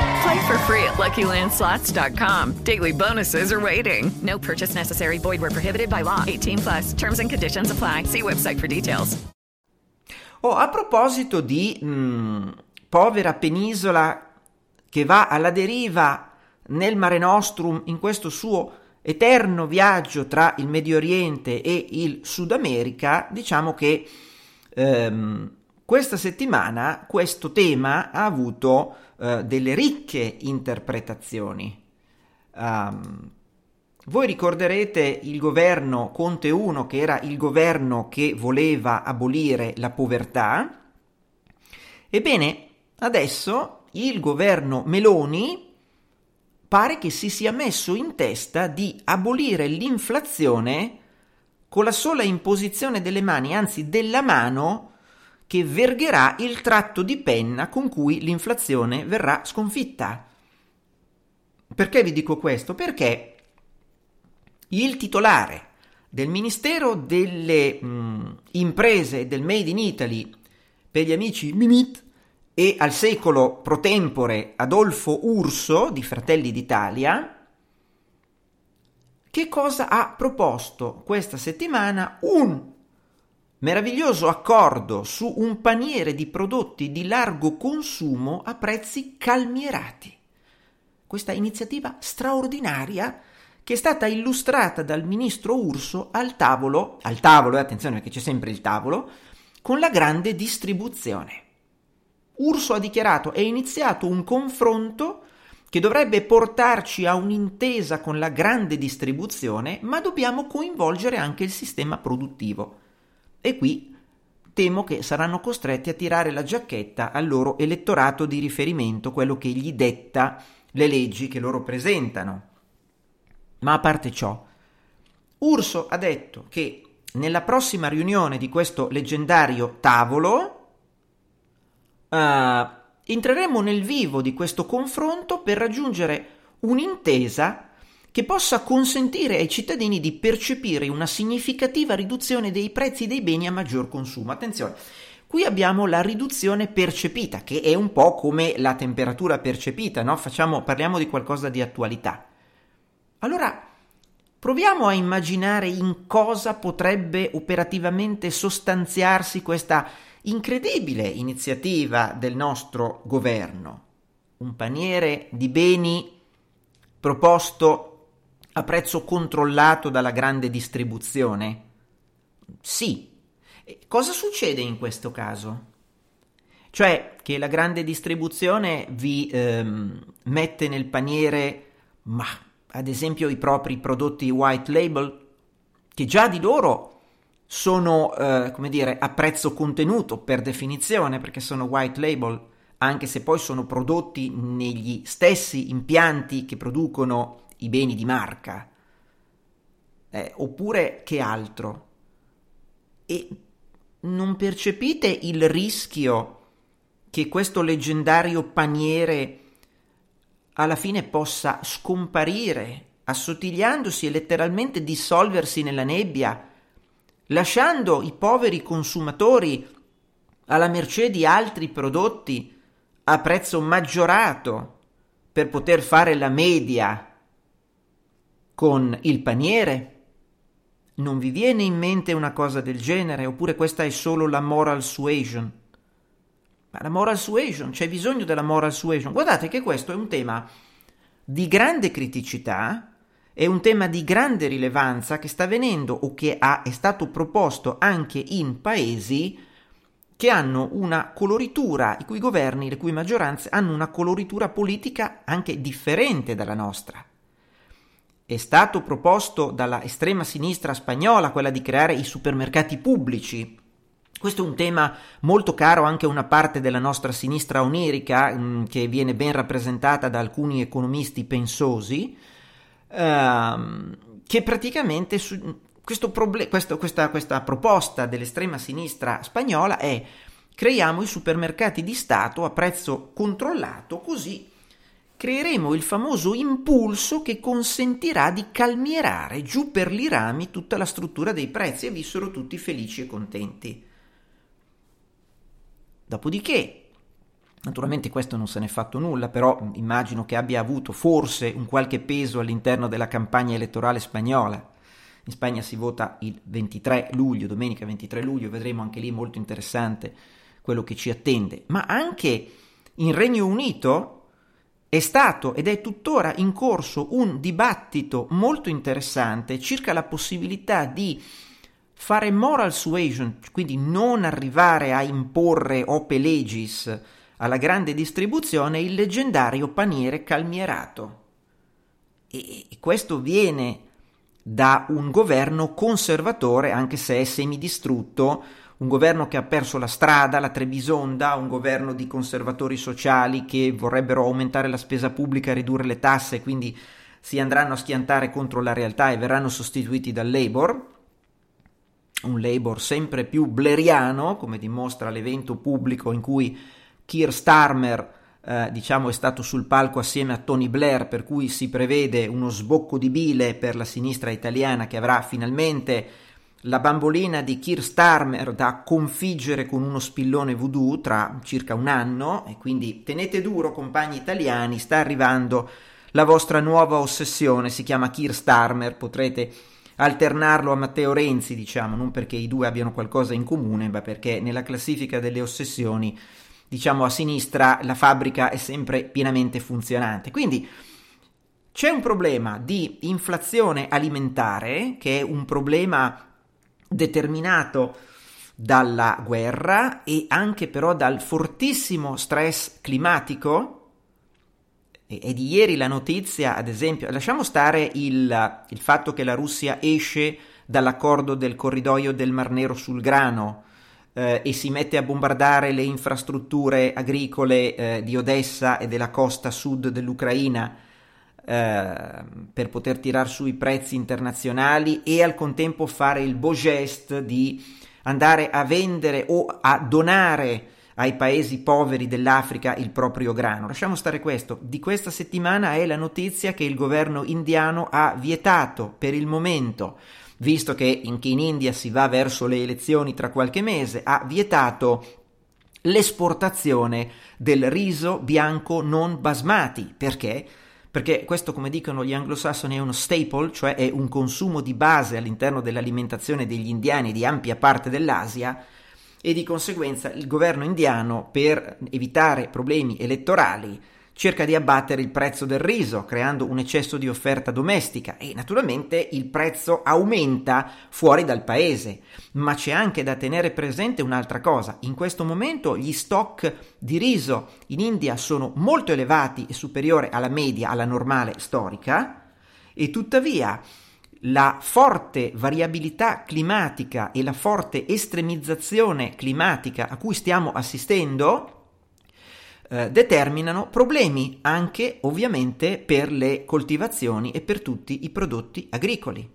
Play for free at LuckyLandSlots.com. Daily bonuses are waiting. No purchase necessary. Void were prohibited by law. 18 plus. Terms and conditions apply. See website for details. Oh, a proposito di mm, povera penisola che va alla deriva nel Mare Nostrum in questo suo eterno viaggio tra il Medio Oriente e il Sud America, diciamo che ehm, questa settimana questo tema ha avuto eh, delle ricche interpretazioni. Um, voi ricorderete il governo Conte 1, che era il governo che voleva abolire la povertà. Ebbene, adesso il governo Meloni pare che si sia messo in testa di abolire l'inflazione con la sola imposizione delle mani, anzi della mano, che vergherà il tratto di penna con cui l'inflazione verrà sconfitta. Perché vi dico questo? Perché il titolare del Ministero delle mh, Imprese del Made in Italy per gli amici Mimit e al secolo pro tempore Adolfo Urso di Fratelli d'Italia, che cosa ha proposto questa settimana? Un meraviglioso accordo su un paniere di prodotti di largo consumo a prezzi calmierati. Questa iniziativa straordinaria che è stata illustrata dal ministro Urso al tavolo, al tavolo, e eh, attenzione perché c'è sempre il tavolo, con la grande distribuzione. Urso ha dichiarato è iniziato un confronto che dovrebbe portarci a un'intesa con la grande distribuzione, ma dobbiamo coinvolgere anche il sistema produttivo. E qui temo che saranno costretti a tirare la giacchetta al loro elettorato di riferimento, quello che gli detta le leggi che loro presentano. Ma a parte ciò, Urso ha detto che nella prossima riunione di questo leggendario tavolo uh, entreremo nel vivo di questo confronto per raggiungere un'intesa che possa consentire ai cittadini di percepire una significativa riduzione dei prezzi dei beni a maggior consumo. Attenzione, qui abbiamo la riduzione percepita, che è un po' come la temperatura percepita, no? Facciamo, parliamo di qualcosa di attualità. Allora, proviamo a immaginare in cosa potrebbe operativamente sostanziarsi questa incredibile iniziativa del nostro governo. Un paniere di beni proposto a prezzo controllato dalla grande distribuzione? Sì. E cosa succede in questo caso? Cioè che la grande distribuzione vi ehm, mette nel paniere, ma ad esempio i propri prodotti white label, che già di loro sono, eh, come dire, a prezzo contenuto per definizione, perché sono white label, anche se poi sono prodotti negli stessi impianti che producono i beni di marca, eh, oppure che altro. E non percepite il rischio che questo leggendario paniere alla fine possa scomparire, assottigliandosi e letteralmente dissolversi nella nebbia, lasciando i poveri consumatori alla mercé di altri prodotti a prezzo maggiorato per poter fare la media con il paniere? Non vi viene in mente una cosa del genere? Oppure questa è solo la moral suasion? Ma la moral suasion, c'è bisogno della moral suasion. Guardate che questo è un tema di grande criticità è un tema di grande rilevanza che sta venendo o che ha, è stato proposto anche in paesi che hanno una coloritura, i cui governi, le cui maggioranze hanno una coloritura politica anche differente dalla nostra. È stato proposto dalla estrema sinistra spagnola quella di creare i supermercati pubblici. Questo è un tema molto caro anche a una parte della nostra sinistra onirica, mm, che viene ben rappresentata da alcuni economisti pensosi, ehm, che praticamente su, proble- questo, questa, questa proposta dell'estrema sinistra spagnola è creiamo i supermercati di Stato a prezzo controllato così creeremo il famoso impulso che consentirà di calmierare giù per i rami tutta la struttura dei prezzi e vissero tutti felici e contenti. Dopodiché, naturalmente questo non se n'è fatto nulla, però immagino che abbia avuto forse un qualche peso all'interno della campagna elettorale spagnola. In Spagna si vota il 23 luglio, domenica 23 luglio, vedremo anche lì molto interessante quello che ci attende, ma anche in Regno Unito è stato ed è tuttora in corso un dibattito molto interessante circa la possibilità di fare moral suasion, quindi non arrivare a imporre ope legis alla grande distribuzione il leggendario paniere calmierato. E questo viene da un governo conservatore, anche se è semidistrutto, un governo che ha perso la strada, la Trebisonda, un governo di conservatori sociali che vorrebbero aumentare la spesa pubblica, ridurre le tasse, quindi si andranno a schiantare contro la realtà e verranno sostituiti dal Labour, un Labour sempre più bleriano, come dimostra l'evento pubblico in cui Keir Starmer eh, diciamo è stato sul palco assieme a Tony Blair, per cui si prevede uno sbocco di bile per la sinistra italiana che avrà finalmente la bambolina di Keir Starmer da configgere con uno spillone voodoo tra circa un anno e quindi tenete duro compagni italiani, sta arrivando la vostra nuova ossessione, si chiama Keir Starmer, potrete alternarlo a Matteo Renzi, diciamo, non perché i due abbiano qualcosa in comune, ma perché nella classifica delle ossessioni, diciamo a sinistra, la fabbrica è sempre pienamente funzionante. Quindi c'è un problema di inflazione alimentare, che è un problema determinato dalla guerra e anche però dal fortissimo stress climatico. E di ieri la notizia, ad esempio, lasciamo stare il, il fatto che la Russia esce dall'accordo del corridoio del Mar Nero sul grano eh, e si mette a bombardare le infrastrutture agricole eh, di Odessa e della costa sud dell'Ucraina eh, per poter tirar su i prezzi internazionali e al contempo fare il beau geste di andare a vendere o a donare ai paesi poveri dell'Africa il proprio grano. Lasciamo stare questo. Di questa settimana è la notizia che il governo indiano ha vietato per il momento, visto che anche in India si va verso le elezioni tra qualche mese, ha vietato l'esportazione del riso bianco non basmati. Perché? Perché questo, come dicono gli anglosassoni, è uno staple, cioè è un consumo di base all'interno dell'alimentazione degli indiani di ampia parte dell'Asia e di conseguenza il governo indiano, per evitare problemi elettorali, cerca di abbattere il prezzo del riso, creando un eccesso di offerta domestica e naturalmente il prezzo aumenta fuori dal paese. Ma c'è anche da tenere presente un'altra cosa, in questo momento gli stock di riso in India sono molto elevati e superiori alla media, alla normale storica e tuttavia la forte variabilità climatica e la forte estremizzazione climatica a cui stiamo assistendo eh, determinano problemi anche ovviamente per le coltivazioni e per tutti i prodotti agricoli.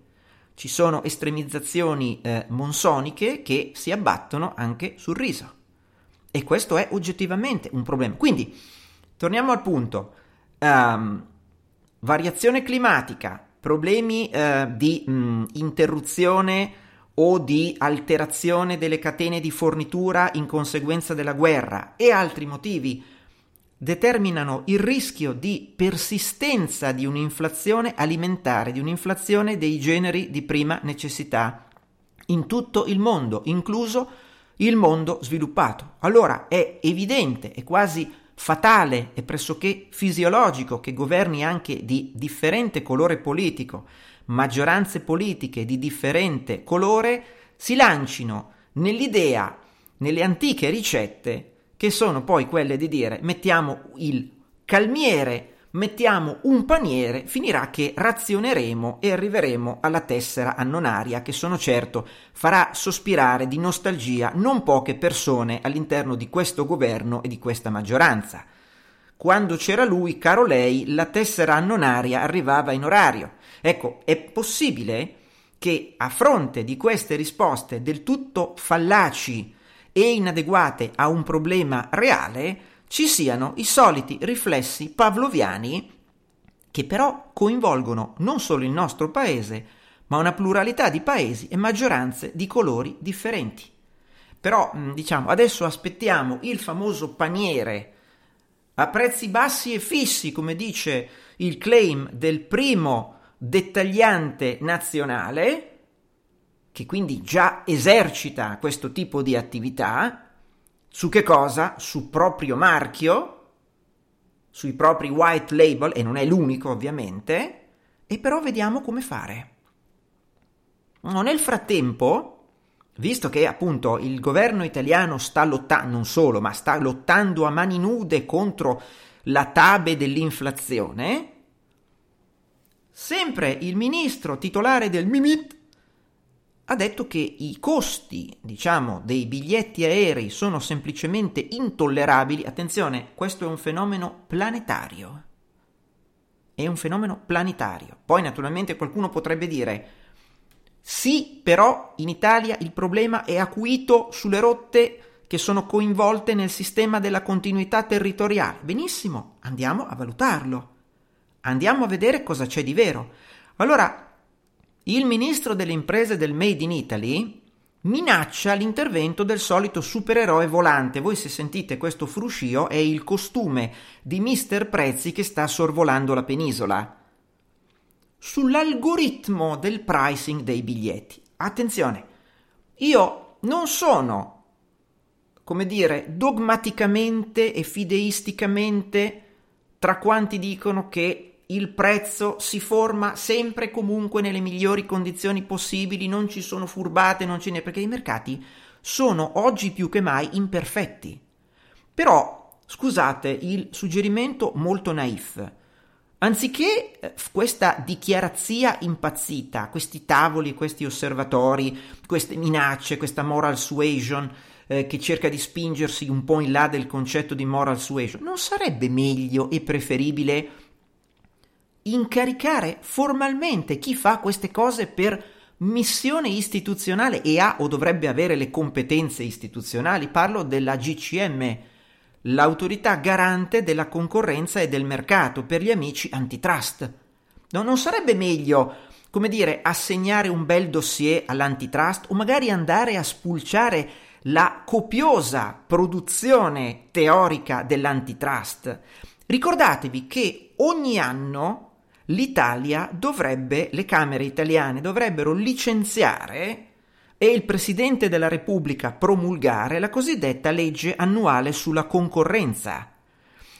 Ci sono estremizzazioni eh, monsoniche che si abbattono anche sul riso e questo è oggettivamente un problema. Quindi torniamo al punto. Um, variazione climatica, problemi uh, di mh, interruzione o di alterazione delle catene di fornitura in conseguenza della guerra e altri motivi determinano il rischio di persistenza di un'inflazione alimentare, di un'inflazione dei generi di prima necessità in tutto il mondo, incluso il mondo sviluppato. Allora è evidente, è quasi fatale e pressoché fisiologico che governi anche di differente colore politico, maggioranze politiche di differente colore, si lancino nell'idea, nelle antiche ricette, che sono poi quelle di dire mettiamo il calmiere mettiamo un paniere, finirà che razioneremo e arriveremo alla tessera annonaria che sono certo farà sospirare di nostalgia non poche persone all'interno di questo governo e di questa maggioranza. Quando c'era lui, caro lei, la tessera annonaria arrivava in orario. Ecco, è possibile che a fronte di queste risposte del tutto fallaci e inadeguate a un problema reale, ci siano i soliti riflessi pavloviani che però coinvolgono non solo il nostro paese, ma una pluralità di paesi e maggioranze di colori differenti. Però, mm, diciamo, adesso aspettiamo il famoso paniere a prezzi bassi e fissi, come dice il claim del primo dettagliante nazionale, che quindi già esercita questo tipo di attività, su che cosa? Su proprio marchio, sui propri white label, e non è l'unico ovviamente, e però vediamo come fare. Nel frattempo, visto che appunto il governo italiano sta lottando, non solo, ma sta lottando a mani nude contro la tabe dell'inflazione, sempre il ministro titolare del MIMIT ha detto che i costi, diciamo, dei biglietti aerei sono semplicemente intollerabili. Attenzione, questo è un fenomeno planetario. È un fenomeno planetario. Poi naturalmente qualcuno potrebbe dire sì, però in Italia il problema è acuito sulle rotte che sono coinvolte nel sistema della continuità territoriale. Benissimo, andiamo a valutarlo. Andiamo a vedere cosa c'è di vero. Allora, il ministro delle imprese del Made in Italy minaccia l'intervento del solito supereroe volante. Voi se sentite questo fruscio è il costume di Mister Prezzi che sta sorvolando la penisola. Sull'algoritmo del pricing dei biglietti. Attenzione, io non sono, come dire, dogmaticamente e fideisticamente tra quanti dicono che il prezzo si forma sempre e comunque nelle migliori condizioni possibili, non ci sono furbate, non ce n'è perché i mercati sono oggi più che mai imperfetti. Però, scusate, il suggerimento molto naif. Anziché eh, questa dichiarazia impazzita, questi tavoli, questi osservatori, queste minacce, questa moral suasion eh, che cerca di spingersi un po' in là del concetto di moral suasion, non sarebbe meglio e preferibile incaricare formalmente chi fa queste cose per missione istituzionale e ha o dovrebbe avere le competenze istituzionali. Parlo della GCM, l'autorità garante della concorrenza e del mercato per gli amici antitrust. No, non sarebbe meglio, come dire, assegnare un bel dossier all'antitrust o magari andare a spulciare la copiosa produzione teorica dell'antitrust? Ricordatevi che ogni anno l'Italia dovrebbe, le Camere italiane dovrebbero licenziare e il Presidente della Repubblica promulgare la cosiddetta legge annuale sulla concorrenza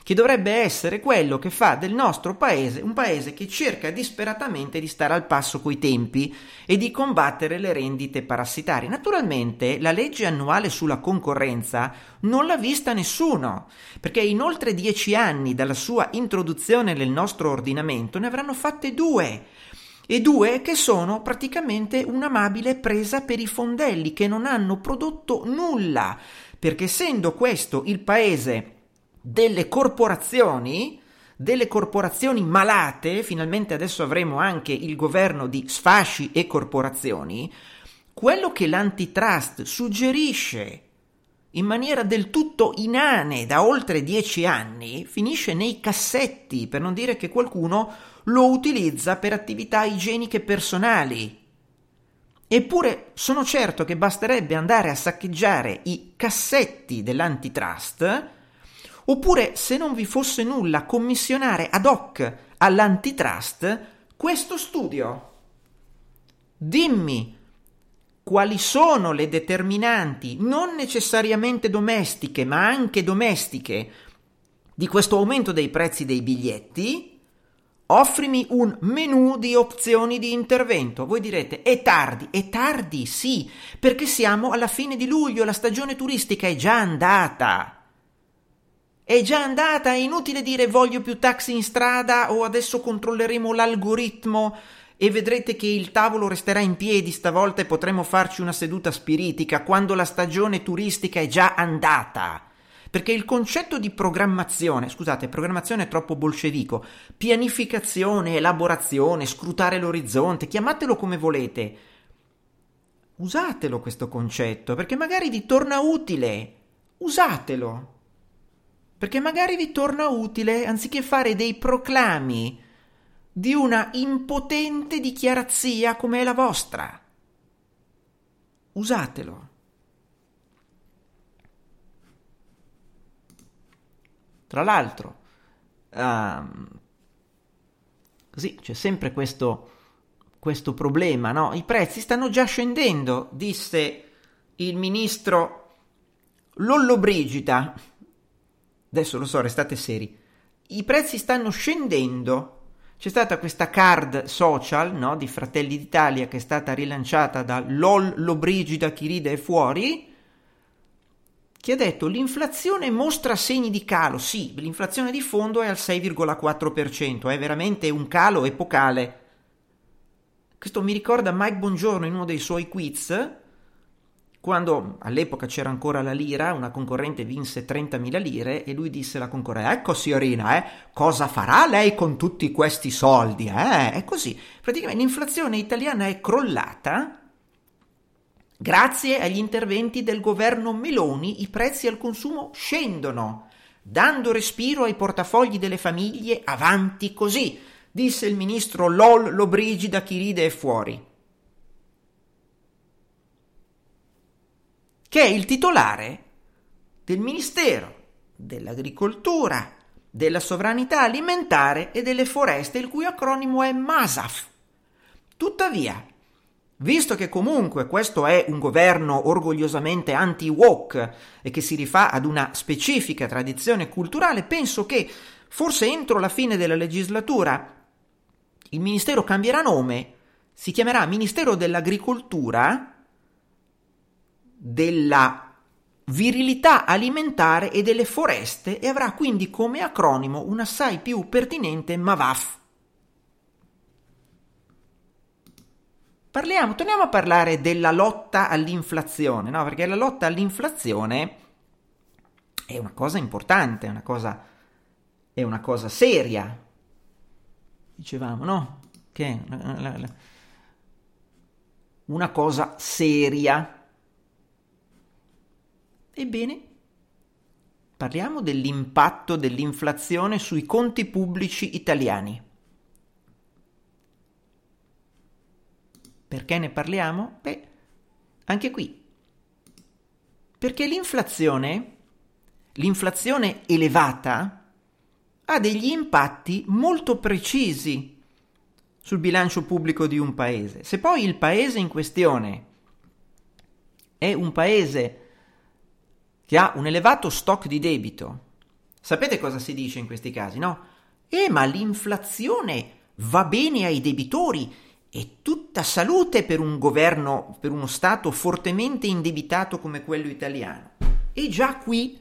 che dovrebbe essere quello che fa del nostro paese un paese che cerca disperatamente di stare al passo coi tempi e di combattere le rendite parassitarie. Naturalmente la legge annuale sulla concorrenza non l'ha vista nessuno, perché in oltre dieci anni dalla sua introduzione nel nostro ordinamento ne avranno fatte due e due che sono praticamente un'amabile presa per i fondelli che non hanno prodotto nulla, perché essendo questo il paese delle corporazioni, delle corporazioni malate, finalmente adesso avremo anche il governo di sfasci e corporazioni, quello che l'antitrust suggerisce in maniera del tutto inane da oltre dieci anni finisce nei cassetti, per non dire che qualcuno lo utilizza per attività igieniche personali. Eppure sono certo che basterebbe andare a saccheggiare i cassetti dell'antitrust Oppure, se non vi fosse nulla, commissionare ad hoc all'antitrust questo studio. Dimmi quali sono le determinanti, non necessariamente domestiche, ma anche domestiche, di questo aumento dei prezzi dei biglietti, offrimi un menu di opzioni di intervento. Voi direte, è tardi, è tardi, sì, perché siamo alla fine di luglio, la stagione turistica è già andata. È già andata, è inutile dire voglio più taxi in strada o adesso controlleremo l'algoritmo e vedrete che il tavolo resterà in piedi stavolta e potremo farci una seduta spiritica quando la stagione turistica è già andata. Perché il concetto di programmazione, scusate, programmazione è troppo bolscevico, pianificazione, elaborazione, scrutare l'orizzonte, chiamatelo come volete. Usatelo questo concetto, perché magari vi torna utile. Usatelo. Perché magari vi torna utile anziché fare dei proclami di una impotente dichiarazia come è la vostra. Usatelo. Tra l'altro, um, così c'è sempre questo, questo problema, no? I prezzi stanno già scendendo, disse il ministro Lollobrigida. Adesso lo so, restate seri. I prezzi stanno scendendo. C'è stata questa card social no, di Fratelli d'Italia che è stata rilanciata da LOL Lobrigida chi ride è fuori che ha detto l'inflazione mostra segni di calo. Sì, l'inflazione di fondo è al 6,4%, è veramente un calo epocale. Questo mi ricorda Mike Bongiorno in uno dei suoi quiz, quando all'epoca c'era ancora la lira, una concorrente vinse 30.000 lire e lui disse alla concorrente, ecco signorina, eh, cosa farà lei con tutti questi soldi? Eh? È così. Praticamente l'inflazione italiana è crollata Grazie agli interventi del governo Meloni i prezzi al consumo scendono, dando respiro ai portafogli delle famiglie avanti così, disse il ministro Lol Lobrigida chi ride è fuori. Che è il titolare del Ministero dell'Agricoltura, della Sovranità Alimentare e delle Foreste, il cui acronimo è MASAF. Tuttavia, Visto che comunque questo è un governo orgogliosamente anti-woke e che si rifà ad una specifica tradizione culturale, penso che forse entro la fine della legislatura il Ministero cambierà nome, si chiamerà Ministero dell'Agricoltura, della virilità alimentare e delle foreste e avrà quindi come acronimo un assai più pertinente MAVAF. Parliamo, torniamo a parlare della lotta all'inflazione, no? Perché la lotta all'inflazione è una cosa importante, è una cosa, è una cosa seria. Dicevamo, no? Che è una, una cosa seria. Ebbene, parliamo dell'impatto dell'inflazione sui conti pubblici italiani. Perché ne parliamo? Beh, anche qui. Perché l'inflazione, l'inflazione elevata, ha degli impatti molto precisi sul bilancio pubblico di un paese. Se poi il paese in questione è un paese che ha un elevato stock di debito, sapete cosa si dice in questi casi, no? Eh, ma l'inflazione va bene ai debitori è tutta salute per un governo, per uno Stato fortemente indebitato come quello italiano. E già qui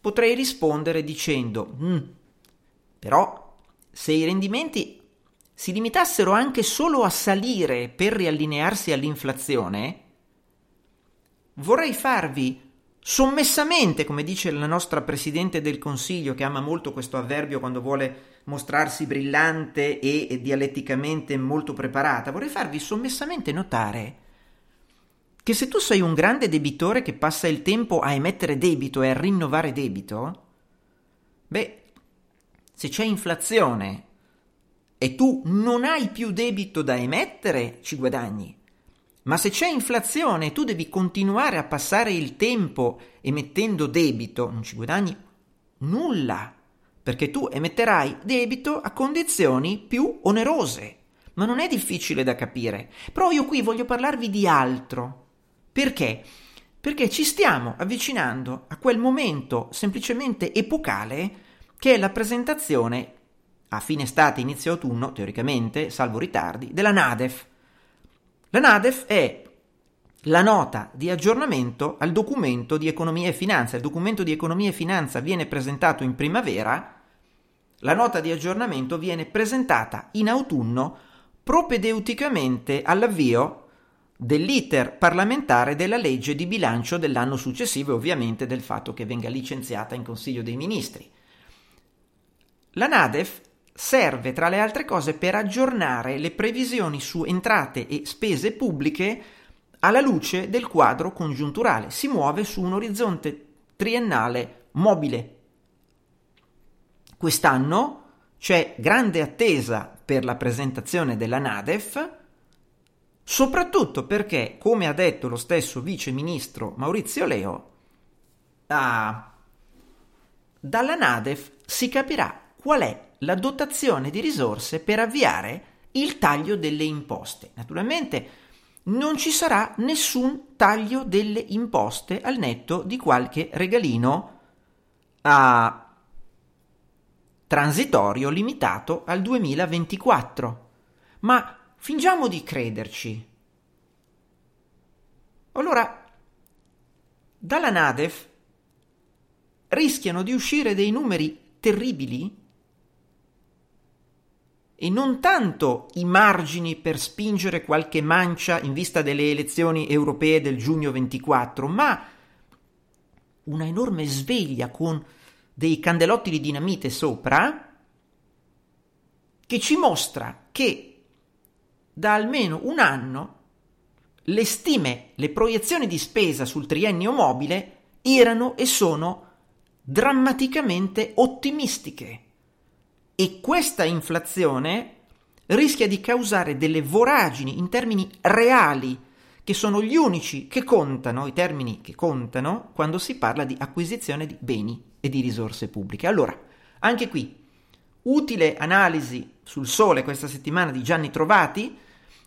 potrei rispondere dicendo, mm, però se i rendimenti si limitassero anche solo a salire per riallinearsi all'inflazione, vorrei farvi sommessamente, come dice la nostra Presidente del Consiglio, che ama molto questo avverbio quando vuole mostrarsi brillante e dialetticamente molto preparata, vorrei farvi sommessamente notare che se tu sei un grande debitore che passa il tempo a emettere debito e a rinnovare debito, beh, se c'è inflazione e tu non hai più debito da emettere, ci guadagni. Ma se c'è inflazione e tu devi continuare a passare il tempo emettendo debito, non ci guadagni nulla perché tu emetterai debito a condizioni più onerose. Ma non è difficile da capire. Però io qui voglio parlarvi di altro. Perché? Perché ci stiamo avvicinando a quel momento semplicemente epocale che è la presentazione a fine estate, inizio autunno, teoricamente, salvo ritardi, della NADEF. La NADEF è la nota di aggiornamento al documento di economia e finanza. Il documento di economia e finanza viene presentato in primavera, la nota di aggiornamento viene presentata in autunno propedeuticamente all'avvio dell'iter parlamentare della legge di bilancio dell'anno successivo e ovviamente del fatto che venga licenziata in Consiglio dei Ministri. La NADEF serve tra le altre cose per aggiornare le previsioni su entrate e spese pubbliche alla luce del quadro congiunturale. Si muove su un orizzonte triennale mobile. Quest'anno c'è grande attesa per la presentazione della NADEF, soprattutto perché, come ha detto lo stesso vice ministro Maurizio Leo, ah, dalla NADEF si capirà qual è la dotazione di risorse per avviare il taglio delle imposte. Naturalmente non ci sarà nessun taglio delle imposte al netto di qualche regalino a transitorio limitato al 2024. Ma fingiamo di crederci. Allora, dalla Nadef rischiano di uscire dei numeri terribili e non tanto i margini per spingere qualche mancia in vista delle elezioni europee del giugno 24, ma una enorme sveglia con dei candelotti di dinamite sopra che ci mostra che da almeno un anno le stime, le proiezioni di spesa sul triennio mobile erano e sono drammaticamente ottimistiche. E questa inflazione rischia di causare delle voragini in termini reali, che sono gli unici che contano, i termini che contano, quando si parla di acquisizione di beni e di risorse pubbliche. Allora, anche qui, utile analisi sul sole questa settimana di Gianni Trovati.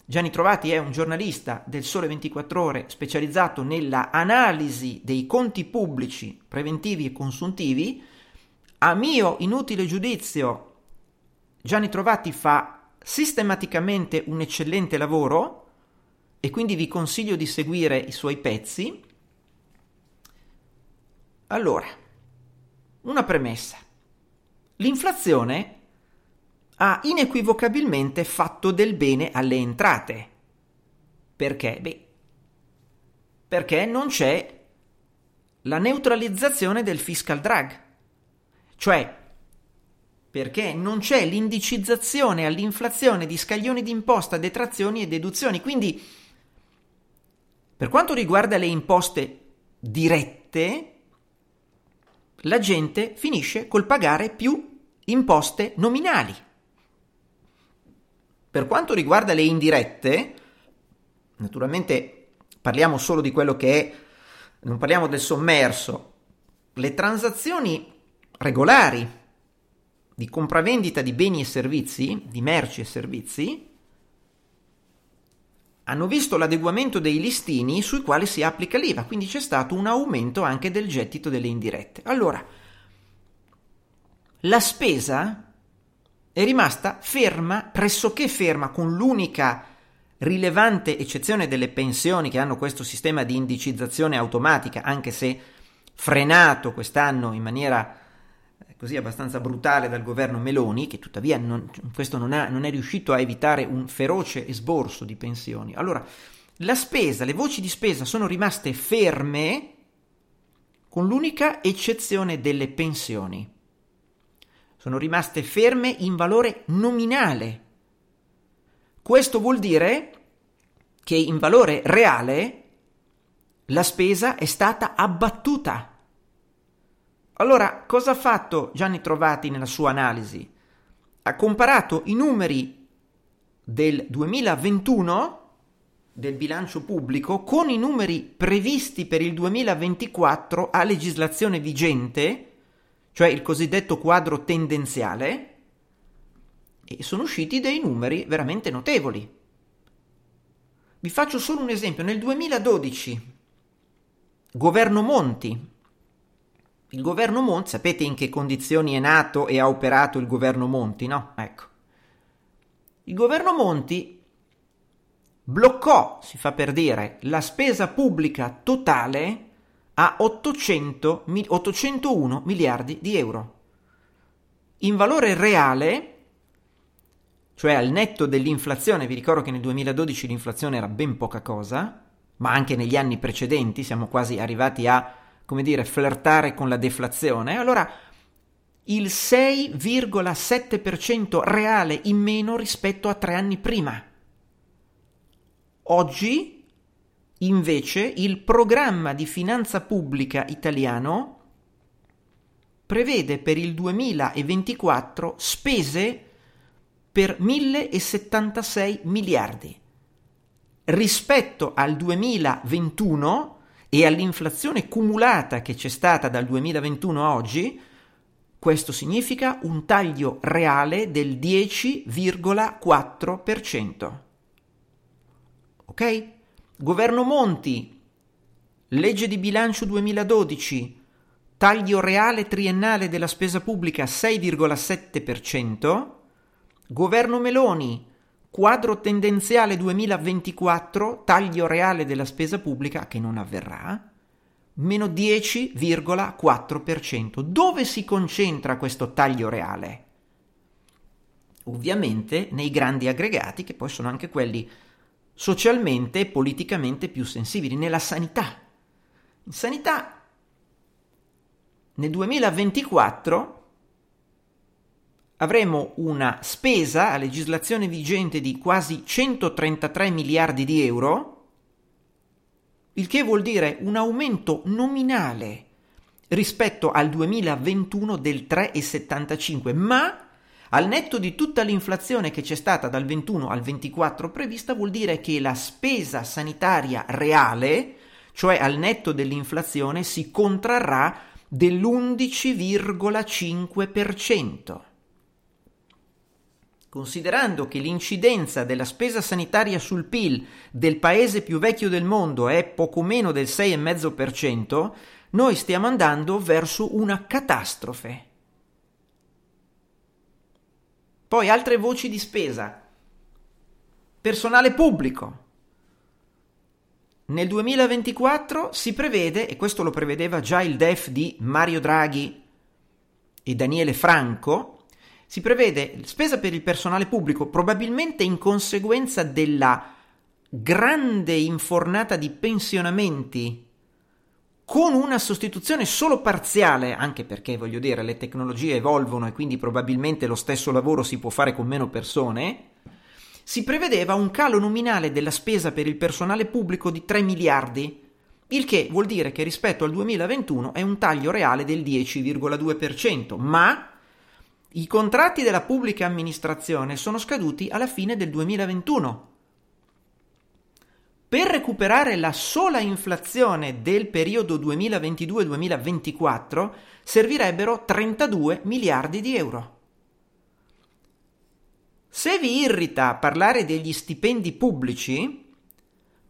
Gianni Trovati è un giornalista del Sole 24 ore specializzato nella analisi dei conti pubblici preventivi e consuntivi. A mio inutile giudizio, Gianni Trovati fa sistematicamente un eccellente lavoro e quindi vi consiglio di seguire i suoi pezzi. Allora, una premessa. L'inflazione ha inequivocabilmente fatto del bene alle entrate. Perché? Beh, perché non c'è la neutralizzazione del fiscal drag. Cioè, perché non c'è l'indicizzazione all'inflazione di scaglioni di imposta, detrazioni e deduzioni. Quindi, per quanto riguarda le imposte dirette, la gente finisce col pagare più imposte nominali. Per quanto riguarda le indirette, naturalmente parliamo solo di quello che è, non parliamo del sommerso, le transazioni regolari di compravendita di beni e servizi, di merci e servizi, hanno visto l'adeguamento dei listini sui quali si applica l'IVA, quindi c'è stato un aumento anche del gettito delle indirette. Allora, la spesa è rimasta ferma, pressoché ferma, con l'unica rilevante eccezione delle pensioni che hanno questo sistema di indicizzazione automatica, anche se frenato quest'anno in maniera così abbastanza brutale dal governo Meloni, che tuttavia non, questo non, ha, non è riuscito a evitare un feroce esborso di pensioni. Allora, la spesa, le voci di spesa sono rimaste ferme con l'unica eccezione delle pensioni. Sono rimaste ferme in valore nominale. Questo vuol dire che in valore reale la spesa è stata abbattuta. Allora, cosa ha fatto Gianni Trovati nella sua analisi? Ha comparato i numeri del 2021 del bilancio pubblico con i numeri previsti per il 2024 a legislazione vigente, cioè il cosiddetto quadro tendenziale, e sono usciti dei numeri veramente notevoli. Vi faccio solo un esempio. Nel 2012, governo Monti, Il governo Monti, sapete in che condizioni è nato e ha operato il governo Monti, no? Ecco. Il governo Monti bloccò, si fa per dire, la spesa pubblica totale a 800, 801 miliardi di euro. In valore reale, cioè al netto dell'inflazione, vi ricordo che nel 2012 l'inflazione era ben poca cosa, ma anche negli anni precedenti siamo quasi arrivati a, come dire, flirtare con la deflazione, allora il 6,7% reale in meno rispetto a tre anni prima. Oggi Invece il programma di finanza pubblica italiano prevede per il 2024 spese per 1076 miliardi. Rispetto al 2021 e all'inflazione cumulata che c'è stata dal 2021 a oggi, questo significa un taglio reale del 10,4%. Ok? Governo Monti, legge di bilancio 2012, taglio reale triennale della spesa pubblica 6,7%, Governo Meloni, quadro tendenziale 2024, taglio reale della spesa pubblica che non avverrà, meno 10,4%. Dove si concentra questo taglio reale? Ovviamente nei grandi aggregati, che poi sono anche quelli socialmente e politicamente più sensibili, nella sanità. In sanità nel 2024 avremo una spesa a legislazione vigente di quasi 133 miliardi di euro, il che vuol dire un aumento nominale rispetto al 2021 del 3,75, ma al netto di tutta l'inflazione che c'è stata dal 21 al 24 prevista, vuol dire che la spesa sanitaria reale, cioè al netto dell'inflazione, si contrarrà dell'11,5%. Considerando che l'incidenza della spesa sanitaria sul PIL del paese più vecchio del mondo è poco meno del 6,5%, noi stiamo andando verso una catastrofe. Poi altre voci di spesa. Personale pubblico. Nel 2024 si prevede, e questo lo prevedeva già il DEF di Mario Draghi e Daniele Franco, si prevede spesa per il personale pubblico probabilmente in conseguenza della grande infornata di pensionamenti con una sostituzione solo parziale, anche perché voglio dire le tecnologie evolvono e quindi probabilmente lo stesso lavoro si può fare con meno persone, si prevedeva un calo nominale della spesa per il personale pubblico di 3 miliardi, il che vuol dire che rispetto al 2021 è un taglio reale del 10,2%, ma i contratti della pubblica amministrazione sono scaduti alla fine del 2021 per recuperare la sola inflazione del periodo 2022-2024 servirebbero 32 miliardi di euro. Se vi irrita parlare degli stipendi pubblici,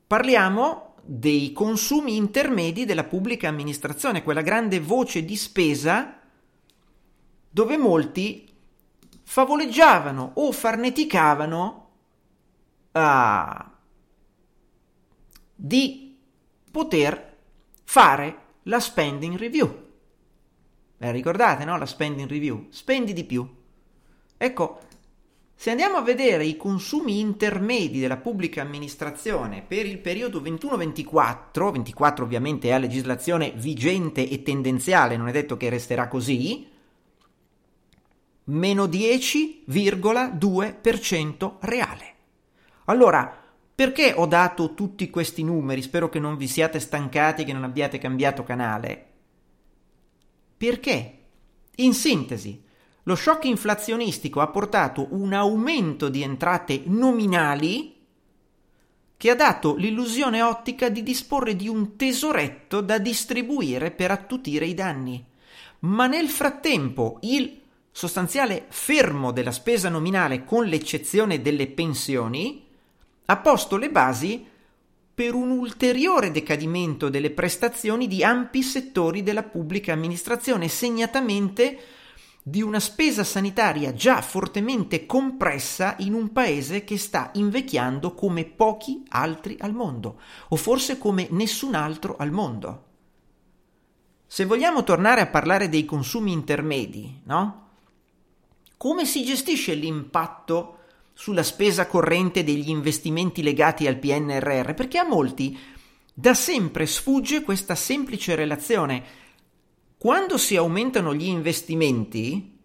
parliamo dei consumi intermedi della pubblica amministrazione, quella grande voce di spesa dove molti favoleggiavano o farneticavano a di poter fare la spending review. Eh, ricordate, no? La spending review. Spendi di più. Ecco, se andiamo a vedere i consumi intermedi della pubblica amministrazione per il periodo 21-24, 24 ovviamente è a legislazione vigente e tendenziale, non è detto che resterà così, meno 10,2% reale. Allora, perché ho dato tutti questi numeri? Spero che non vi siate stancati, che non abbiate cambiato canale. Perché? In sintesi, lo shock inflazionistico ha portato un aumento di entrate nominali che ha dato l'illusione ottica di disporre di un tesoretto da distribuire per attutire i danni. Ma nel frattempo il sostanziale fermo della spesa nominale, con l'eccezione delle pensioni, ha posto le basi per un ulteriore decadimento delle prestazioni di ampi settori della pubblica amministrazione, segnatamente di una spesa sanitaria già fortemente compressa in un paese che sta invecchiando come pochi altri al mondo, o forse come nessun altro al mondo. Se vogliamo tornare a parlare dei consumi intermedi, no? Come si gestisce l'impatto sulla spesa corrente degli investimenti legati al PNRR? Perché a molti da sempre sfugge questa semplice relazione. Quando si aumentano gli investimenti,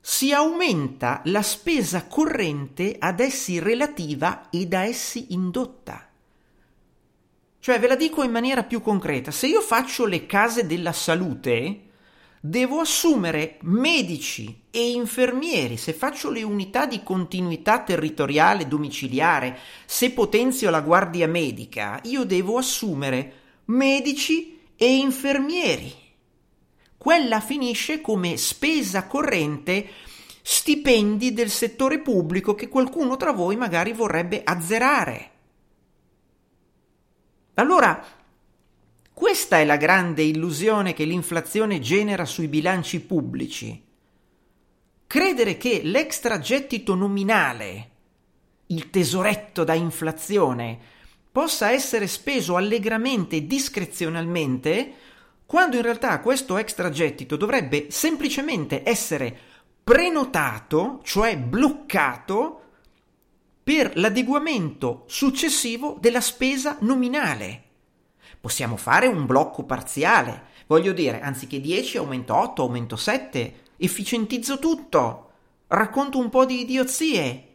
si aumenta la spesa corrente ad essi relativa e da essi indotta. Cioè, ve la dico in maniera più concreta, se io faccio le case della salute, devo assumere medici e infermieri, se faccio le unità di continuità territoriale domiciliare, se potenzio la guardia medica, io devo assumere medici e infermieri. Quella finisce come spesa corrente stipendi del settore pubblico che qualcuno tra voi magari vorrebbe azzerare. Allora, questa è la grande illusione che l'inflazione genera sui bilanci pubblici. Credere che l'extragettito nominale, il tesoretto da inflazione, possa essere speso allegramente e discrezionalmente, quando in realtà questo extragettito dovrebbe semplicemente essere prenotato, cioè bloccato, per l'adeguamento successivo della spesa nominale. Possiamo fare un blocco parziale. Voglio dire, anziché 10 aumento 8, aumento 7, efficientizzo tutto, racconto un po' di idiozie.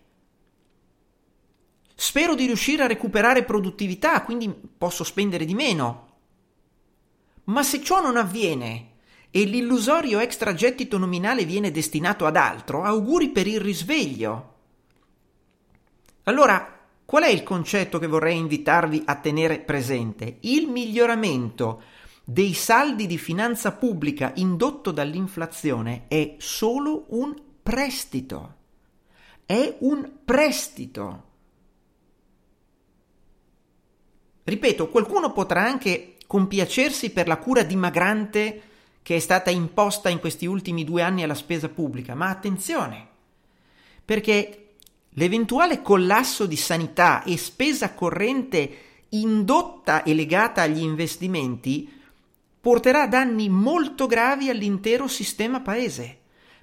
Spero di riuscire a recuperare produttività, quindi posso spendere di meno. Ma se ciò non avviene e l'illusorio extragettito nominale viene destinato ad altro, auguri per il risveglio. Allora, Qual è il concetto che vorrei invitarvi a tenere presente? Il miglioramento dei saldi di finanza pubblica indotto dall'inflazione è solo un prestito. È un prestito. Ripeto, qualcuno potrà anche compiacersi per la cura dimagrante che è stata imposta in questi ultimi due anni alla spesa pubblica, ma attenzione, perché L'eventuale collasso di sanità e spesa corrente indotta e legata agli investimenti porterà danni molto gravi all'intero sistema paese.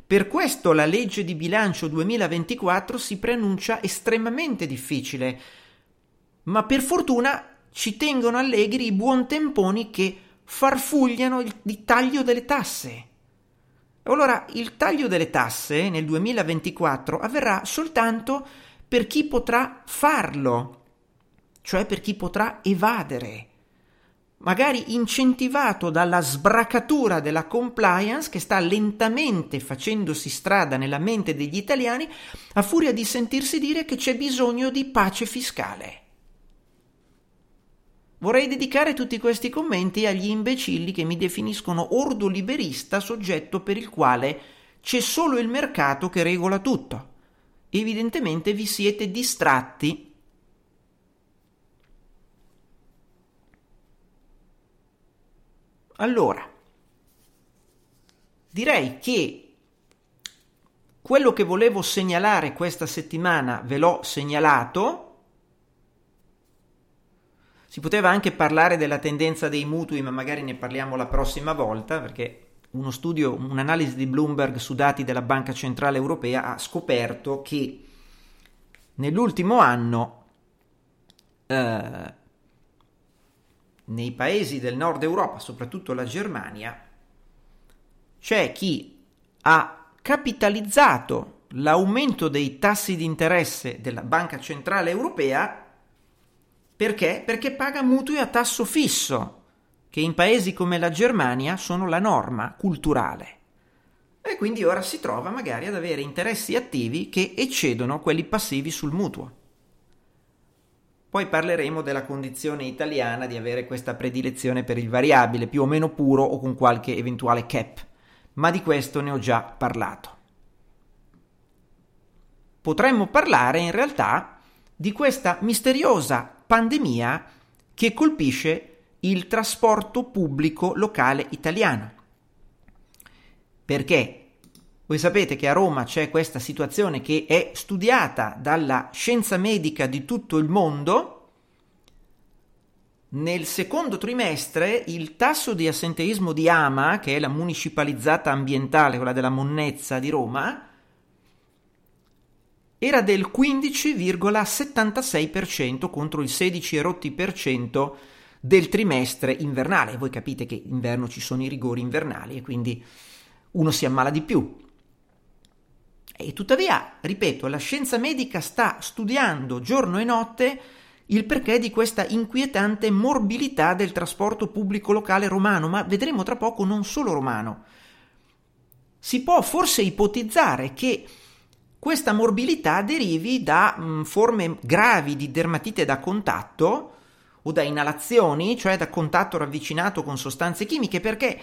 Per questo la legge di bilancio 2024 si preannuncia estremamente difficile, ma per fortuna ci tengono allegri i buontemponi che farfugliano il, taglio delle tasse. Allora il taglio delle tasse nel 2024 avverrà soltanto per chi potrà farlo, cioè per chi potrà evadere, magari incentivato dalla sbracatura della compliance che sta lentamente facendosi strada nella mente degli italiani a furia di sentirsi dire che c'è bisogno di pace fiscale. Vorrei dedicare tutti questi commenti agli imbecilli che mi definiscono ordo liberista soggetto per il quale c'è solo il mercato che regola tutto. Evidentemente vi siete distratti Allora, direi che quello che volevo segnalare questa settimana ve l'ho segnalato. Si poteva anche parlare della tendenza dei mutui, ma magari ne parliamo la prossima volta, perché uno studio, un'analisi di Bloomberg su dati della Banca Centrale Europea ha scoperto che nell'ultimo anno eh, nei paesi del nord Europa, soprattutto la Germania, c'è chi ha capitalizzato l'aumento dei tassi di interesse della Banca Centrale Europea perché? Perché paga mutui a tasso fisso, che in paesi come la Germania sono la norma culturale. E quindi ora si trova magari ad avere interessi attivi che eccedono quelli passivi sul mutuo. Poi parleremo della condizione italiana di avere questa predilezione per il variabile, più o meno puro o con qualche eventuale cap, ma di questo ne ho già parlato. Potremmo parlare in realtà di questa misteriosa pandemia che colpisce il trasporto pubblico locale italiano. Perché voi sapete che a Roma c'è questa situazione che è studiata dalla scienza medica di tutto il mondo. Nel secondo trimestre il tasso di assenteismo di AMA, che è la municipalizzata ambientale, quella della monnezza di Roma, era del 15,76% contro il 16,8% del trimestre invernale. Voi capite che inverno ci sono i rigori invernali e quindi uno si ammala di più. E tuttavia, ripeto, la scienza medica sta studiando giorno e notte il perché di questa inquietante morbilità del trasporto pubblico locale romano, ma vedremo tra poco non solo romano. Si può forse ipotizzare che questa morbilità derivi da mh, forme gravi di dermatite da contatto o da inalazioni, cioè da contatto ravvicinato con sostanze chimiche, perché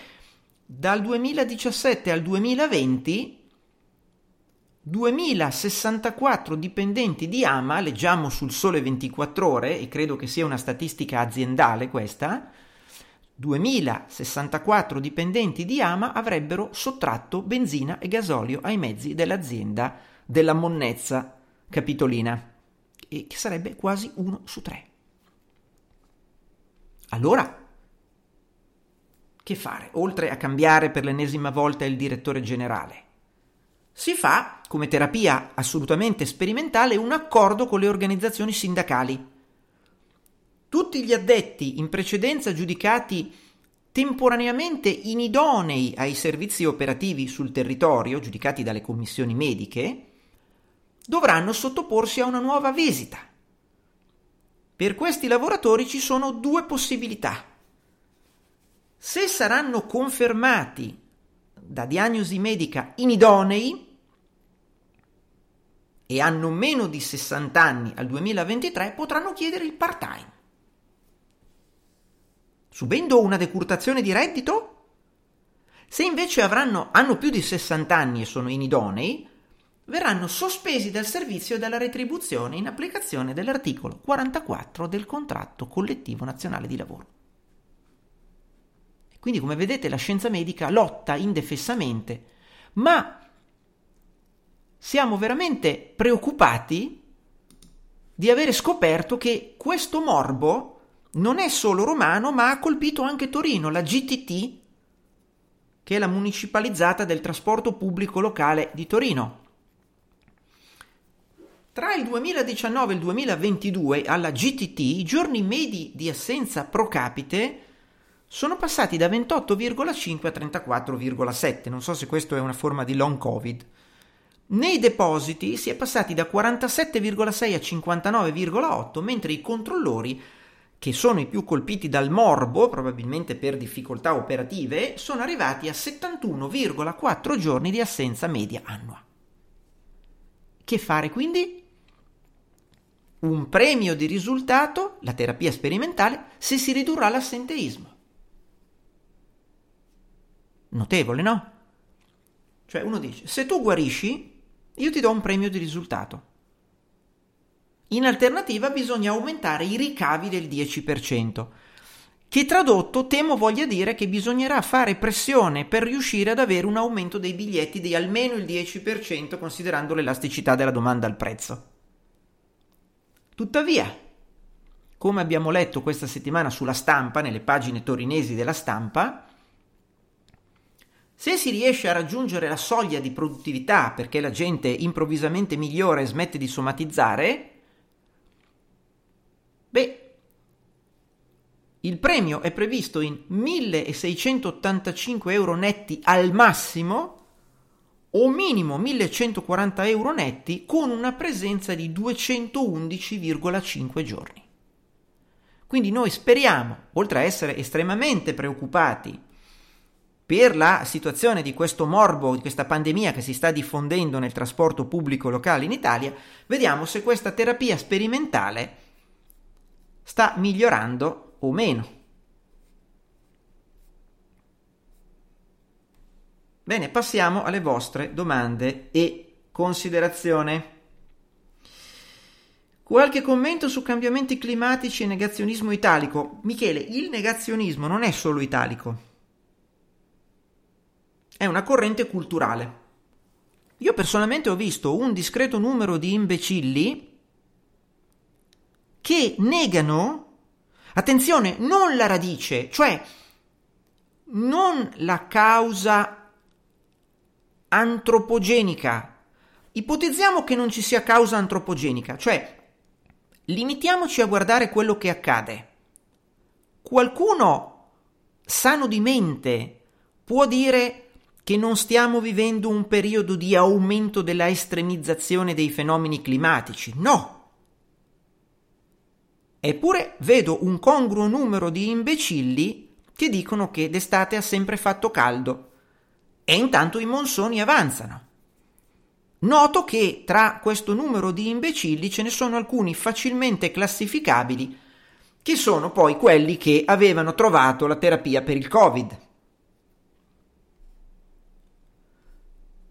dal 2017 al 2020 2064 dipendenti di AMA, leggiamo sul Sole 24 ore, e credo che sia una statistica aziendale questa, 2064 dipendenti di AMA avrebbero sottratto benzina e gasolio ai mezzi dell'azienda della monnezza capitolina, e che sarebbe quasi uno su tre. Allora, che fare, oltre a cambiare per l'ennesima volta il direttore generale? Si fa, come terapia assolutamente sperimentale, un accordo con le organizzazioni sindacali. Tutti gli addetti in precedenza giudicati temporaneamente inidonei ai servizi operativi sul territorio, giudicati dalle commissioni mediche, dovranno sottoporsi a una nuova visita. Per questi lavoratori ci sono due possibilità. Se saranno confermati da diagnosi medica inidonei e hanno meno di 60 anni al 2023 potranno chiedere il part-time. Subendo una decurtazione di reddito? Se invece avranno, hanno più di 60 anni e sono inidonei, verranno sospesi dal servizio e dalla retribuzione in applicazione dell'articolo 44 del contratto collettivo nazionale di lavoro. Quindi, come vedete, la scienza medica lotta indefessamente, ma siamo veramente preoccupati di avere scoperto che questo morbo non è solo romano, ma ha colpito anche Torino, la GTT, che è la municipalizzata del trasporto pubblico locale di Torino. Tra il 2019 e il 2022 alla GTT i giorni medi di assenza pro capite sono passati da 28,5 a 34,7. Non so se questo è una forma di long covid. Nei depositi si è passati da 47,6 a 59,8, mentre i controllori, che sono i più colpiti dal morbo, probabilmente per difficoltà operative, sono arrivati a 71,4 giorni di assenza media annua. Che fare quindi? Un premio di risultato, la terapia sperimentale, se si ridurrà l'assenteismo. Notevole, no? Cioè uno dice, se tu guarisci, io ti do un premio di risultato. In alternativa bisogna aumentare i ricavi del 10%, che tradotto temo voglia dire che bisognerà fare pressione per riuscire ad avere un aumento dei biglietti di almeno il 10% considerando l'elasticità della domanda al prezzo. Tuttavia, come abbiamo letto questa settimana sulla stampa, nelle pagine torinesi della stampa, se si riesce a raggiungere la soglia di produttività perché la gente improvvisamente migliora e smette di somatizzare, beh, il premio è previsto in 1685 euro netti al massimo o minimo 1140 euro netti con una presenza di 211,5 giorni. Quindi noi speriamo, oltre a essere estremamente preoccupati per la situazione di questo morbo, di questa pandemia che si sta diffondendo nel trasporto pubblico locale in Italia, vediamo se questa terapia sperimentale sta migliorando o meno. Bene, passiamo alle vostre domande e considerazioni. Qualche commento su cambiamenti climatici e negazionismo italico. Michele, il negazionismo non è solo italico. È una corrente culturale. Io personalmente ho visto un discreto numero di imbecilli che negano, attenzione, non la radice, cioè non la causa antropogenica. Ipotizziamo che non ci sia causa antropogenica, cioè limitiamoci a guardare quello che accade. Qualcuno sano di mente può dire che non stiamo vivendo un periodo di aumento della estremizzazione dei fenomeni climatici. No! Eppure vedo un congruo numero di imbecilli che dicono che d'estate ha sempre fatto caldo e intanto i monsoni avanzano. Noto che tra questo numero di imbecilli ce ne sono alcuni facilmente classificabili, che sono poi quelli che avevano trovato la terapia per il Covid.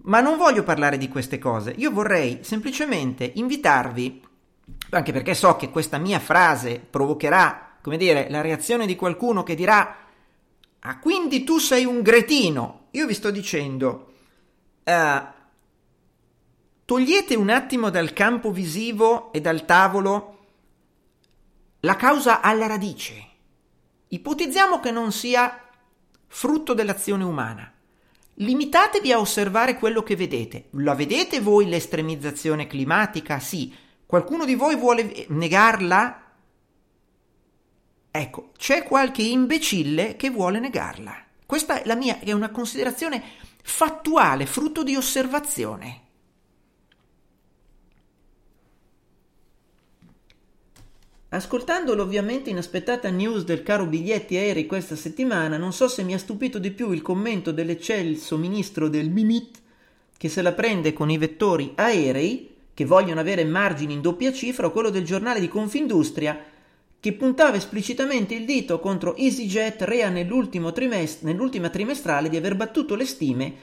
Ma non voglio parlare di queste cose, io vorrei semplicemente invitarvi, anche perché so che questa mia frase provocherà, come dire, la reazione di qualcuno che dirà Ah, quindi tu sei un gretino. Io vi sto dicendo, uh, togliete un attimo dal campo visivo e dal tavolo la causa alla radice. Ipotizziamo che non sia frutto dell'azione umana. Limitatevi a osservare quello che vedete. La vedete voi l'estremizzazione climatica? Sì. Qualcuno di voi vuole negarla? Ecco, c'è qualche imbecille che vuole negarla. Questa è la mia, è una considerazione fattuale, frutto di osservazione. Ascoltando l'ovviamente inaspettata news del caro biglietti aerei questa settimana, non so se mi ha stupito di più il commento dell'eccelso ministro del Mimit che se la prende con i vettori aerei che vogliono avere margini in doppia cifra o quello del giornale di Confindustria che puntava esplicitamente il dito contro EasyJet rea trimest- nell'ultima trimestrale di aver battuto le stime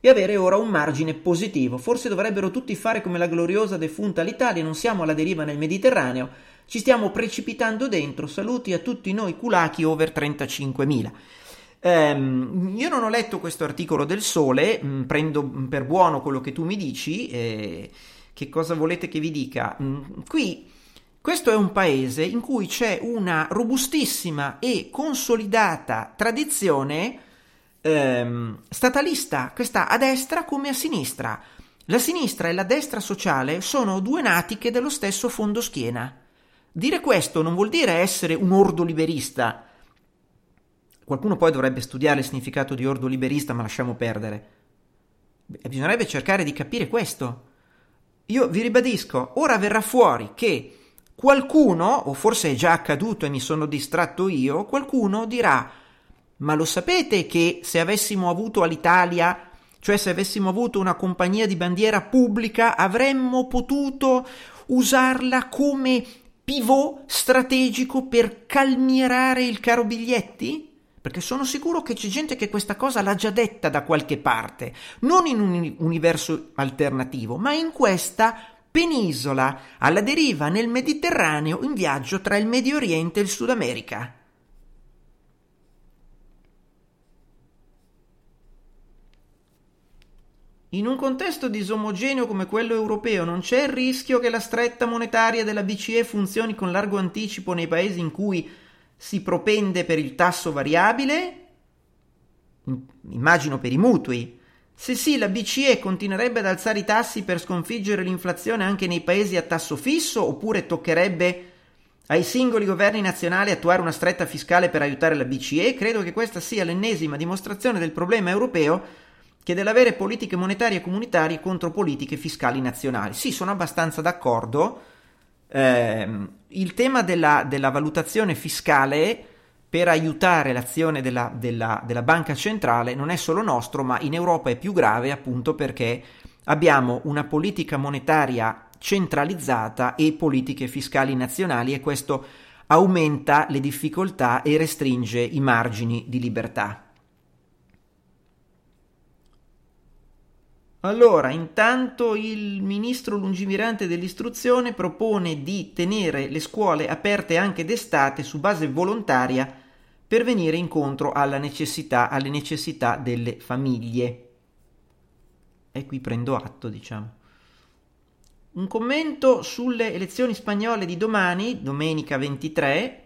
e avere ora un margine positivo. Forse dovrebbero tutti fare come la gloriosa defunta l'Italia, non siamo alla deriva nel Mediterraneo, ci stiamo precipitando dentro. Saluti a tutti noi culachi over 35.000. Um, io non ho letto questo articolo del Sole, mh, mm, prendo per buono quello che tu mi dici. Eh, che cosa volete che vi dica? Mh, mm, qui questo è un paese in cui c'è una robustissima e consolidata tradizione ehm, statalista, questa a destra come a sinistra. La sinistra e la destra sociale sono due natiche dello stesso fondo schiena. Dire questo non vuol dire essere un ordo liberista. Qualcuno poi dovrebbe studiare il significato di ordo liberista, ma lasciamo perdere. Bisognerebbe cercare di capire questo. Io vi ribadisco, ora verrà fuori che Qualcuno, o forse è già accaduto e mi sono distratto io, qualcuno dirà ma lo sapete che se avessimo avuto all'Italia, cioè se avessimo avuto una compagnia di bandiera pubblica, avremmo potuto usarla come pivot strategico per calmierare il caro biglietti? Perché sono sicuro che c'è gente che questa cosa l'ha già detta da qualche parte, non in un universo alternativo, ma in questa penisola alla deriva nel Mediterraneo in viaggio tra il Medio Oriente e il Sud America. In un contesto disomogeneo come quello europeo non c'è il rischio che la stretta monetaria della BCE funzioni con largo anticipo nei paesi in cui si propende per il tasso variabile? Immagino per i mutui. Se sì, la BCE continuerebbe ad alzare i tassi per sconfiggere l'inflazione anche nei paesi a tasso fisso oppure toccherebbe ai singoli governi nazionali attuare una stretta fiscale per aiutare la BCE? Credo che questa sia l'ennesima dimostrazione del problema europeo che dell'avere politiche monetarie comunitarie contro politiche fiscali nazionali. Sì, sono abbastanza d'accordo. Eh, il tema della, della valutazione fiscale per aiutare l'azione della, della, della banca centrale non è solo nostro, ma in Europa è più grave appunto perché abbiamo una politica monetaria centralizzata e politiche fiscali nazionali e questo aumenta le difficoltà e restringe i margini di libertà. Allora, intanto il ministro lungimirante dell'istruzione propone di tenere le scuole aperte anche d'estate su base volontaria per venire incontro necessità, alle necessità delle famiglie. E qui prendo atto, diciamo. Un commento sulle elezioni spagnole di domani, domenica 23.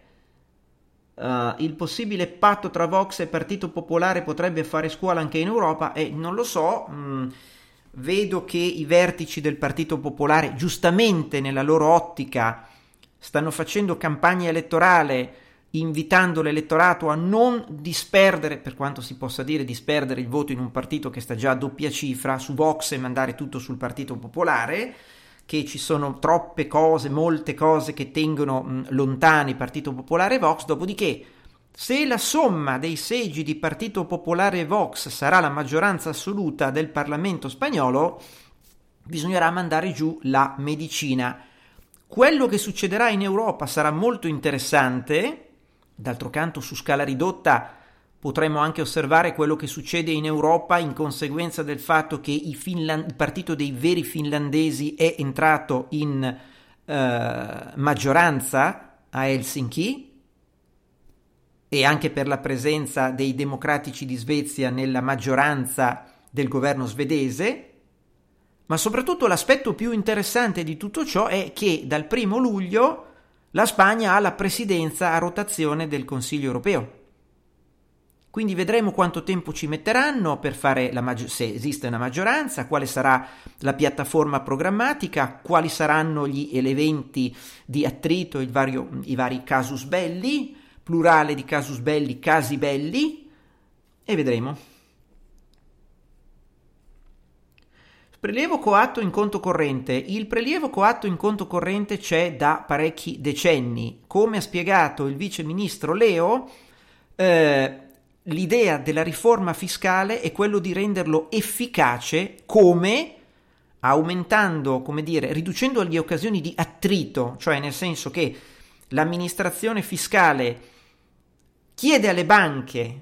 Uh, eh, il possibile patto tra Vox e Partito Popolare potrebbe fare scuola anche in Europa e non lo so. Mh, mm, vedo che i vertici del Partito Popolare, giustamente nella loro ottica, stanno facendo campagna elettorale invitando l'elettorato a non disperdere, per quanto si possa dire disperdere il voto in un partito che sta già a doppia cifra, su Vox e mandare tutto sul Partito Popolare, che ci sono troppe cose, molte cose che tengono mh, lontani Partito Popolare e Vox, dopodiché se la somma dei seggi di Partito Popolare e Vox sarà la maggioranza assoluta del Parlamento spagnolo, bisognerà mandare giù la medicina. Quello che succederà in Europa sarà molto interessante, d'altro canto su scala ridotta potremmo anche osservare quello che succede in Europa in conseguenza del fatto che Finland- il partito dei veri finlandesi è entrato in eh, maggioranza a Helsinki, e anche per la presenza dei democratici di Svezia nella maggioranza del governo svedese, ma soprattutto l'aspetto più interessante di tutto ciò è che dal primo luglio la Spagna ha la presidenza a rotazione del Consiglio europeo. Quindi vedremo quanto tempo ci metteranno per fare la maggi- se esiste una maggioranza, quale sarà la piattaforma programmatica, quali saranno gli eventi di attrito, vario, i vari casus belli, plurale di casus belli, casi belli, e vedremo. Prelievo coatto in conto corrente. Il prelievo coatto in conto corrente c'è da parecchi decenni. Come ha spiegato il vice ministro Leo, eh, l'idea della riforma fiscale è quello di renderlo efficace come aumentando, come dire, riducendo le occasioni di attrito, cioè nel senso che l'amministrazione fiscale chiede alle banche,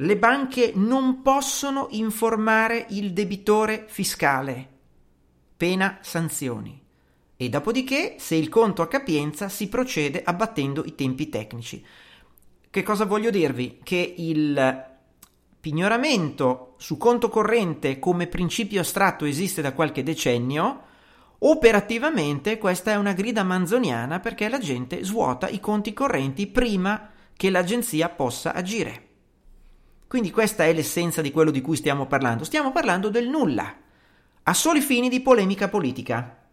le banche non possono informare il debitore fiscale, pena sanzioni. E dopodiché, se il conto ha capienza, si procede abbattendo i tempi tecnici. Che cosa voglio dirvi? Che il pignoramento su conto corrente come principio astratto esiste da qualche decennio, operativamente questa è una grida manzoniana perché la gente svuota i conti correnti prima che l'agenzia possa agire. Quindi questa è l'essenza di quello di cui stiamo parlando. Stiamo parlando del nulla, a soli fini di polemica politica.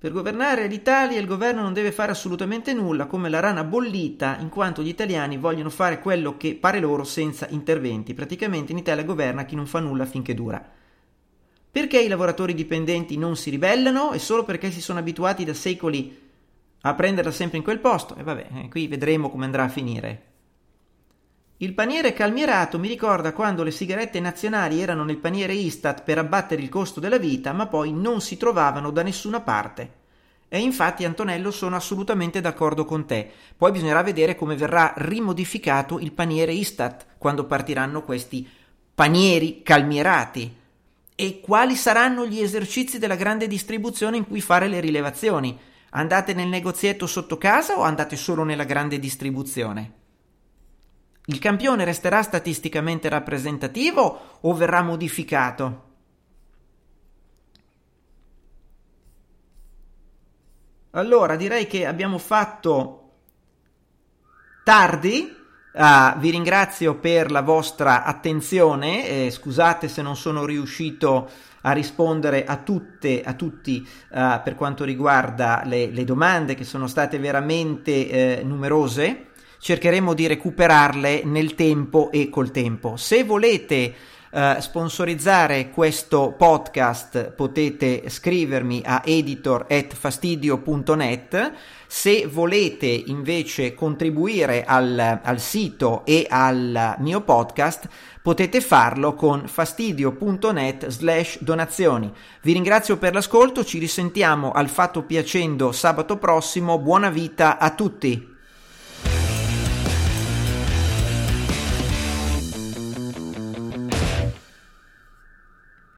Per governare l'Italia il governo non deve fare assolutamente nulla come la rana bollita, in quanto gli italiani vogliono fare quello che pare loro senza interventi. Praticamente in Italia governa chi non fa nulla finché dura. Perché i lavoratori dipendenti non si ribellano? È solo perché si sono abituati da secoli a prenderla sempre in quel posto. E vabbè, eh, qui vedremo come andrà a finire. Il paniere calmierato mi ricorda quando le sigarette nazionali erano nel paniere Istat per abbattere il costo della vita, ma poi non si trovavano da nessuna parte. E infatti, Antonello, sono assolutamente d'accordo con te. Poi bisognerà vedere come verrà rimodificato il paniere Istat quando partiranno questi panieri calmierati e quali saranno gli esercizi della grande distribuzione in cui fare le rilevazioni. Andate nel negozietto sotto casa o andate solo nella grande distribuzione? Il campione resterà statisticamente rappresentativo o verrà modificato? Allora direi che abbiamo fatto tardi Uh, vi ringrazio per la vostra attenzione, eh, scusate se non sono riuscito a rispondere a tutte, a tutti uh, per quanto riguarda le, le, domande che sono state veramente eh, numerose. Cercheremo di recuperarle nel tempo e col tempo. Se volete Uh, sponsorizzare questo podcast potete scrivermi a editor.fastidio.net se volete invece contribuire al, al sito e al mio podcast potete farlo con fastidio.net slash donazioni. Vi ringrazio per l'ascolto, ci risentiamo al Fatto Piacendo sabato prossimo, buona vita a tutti!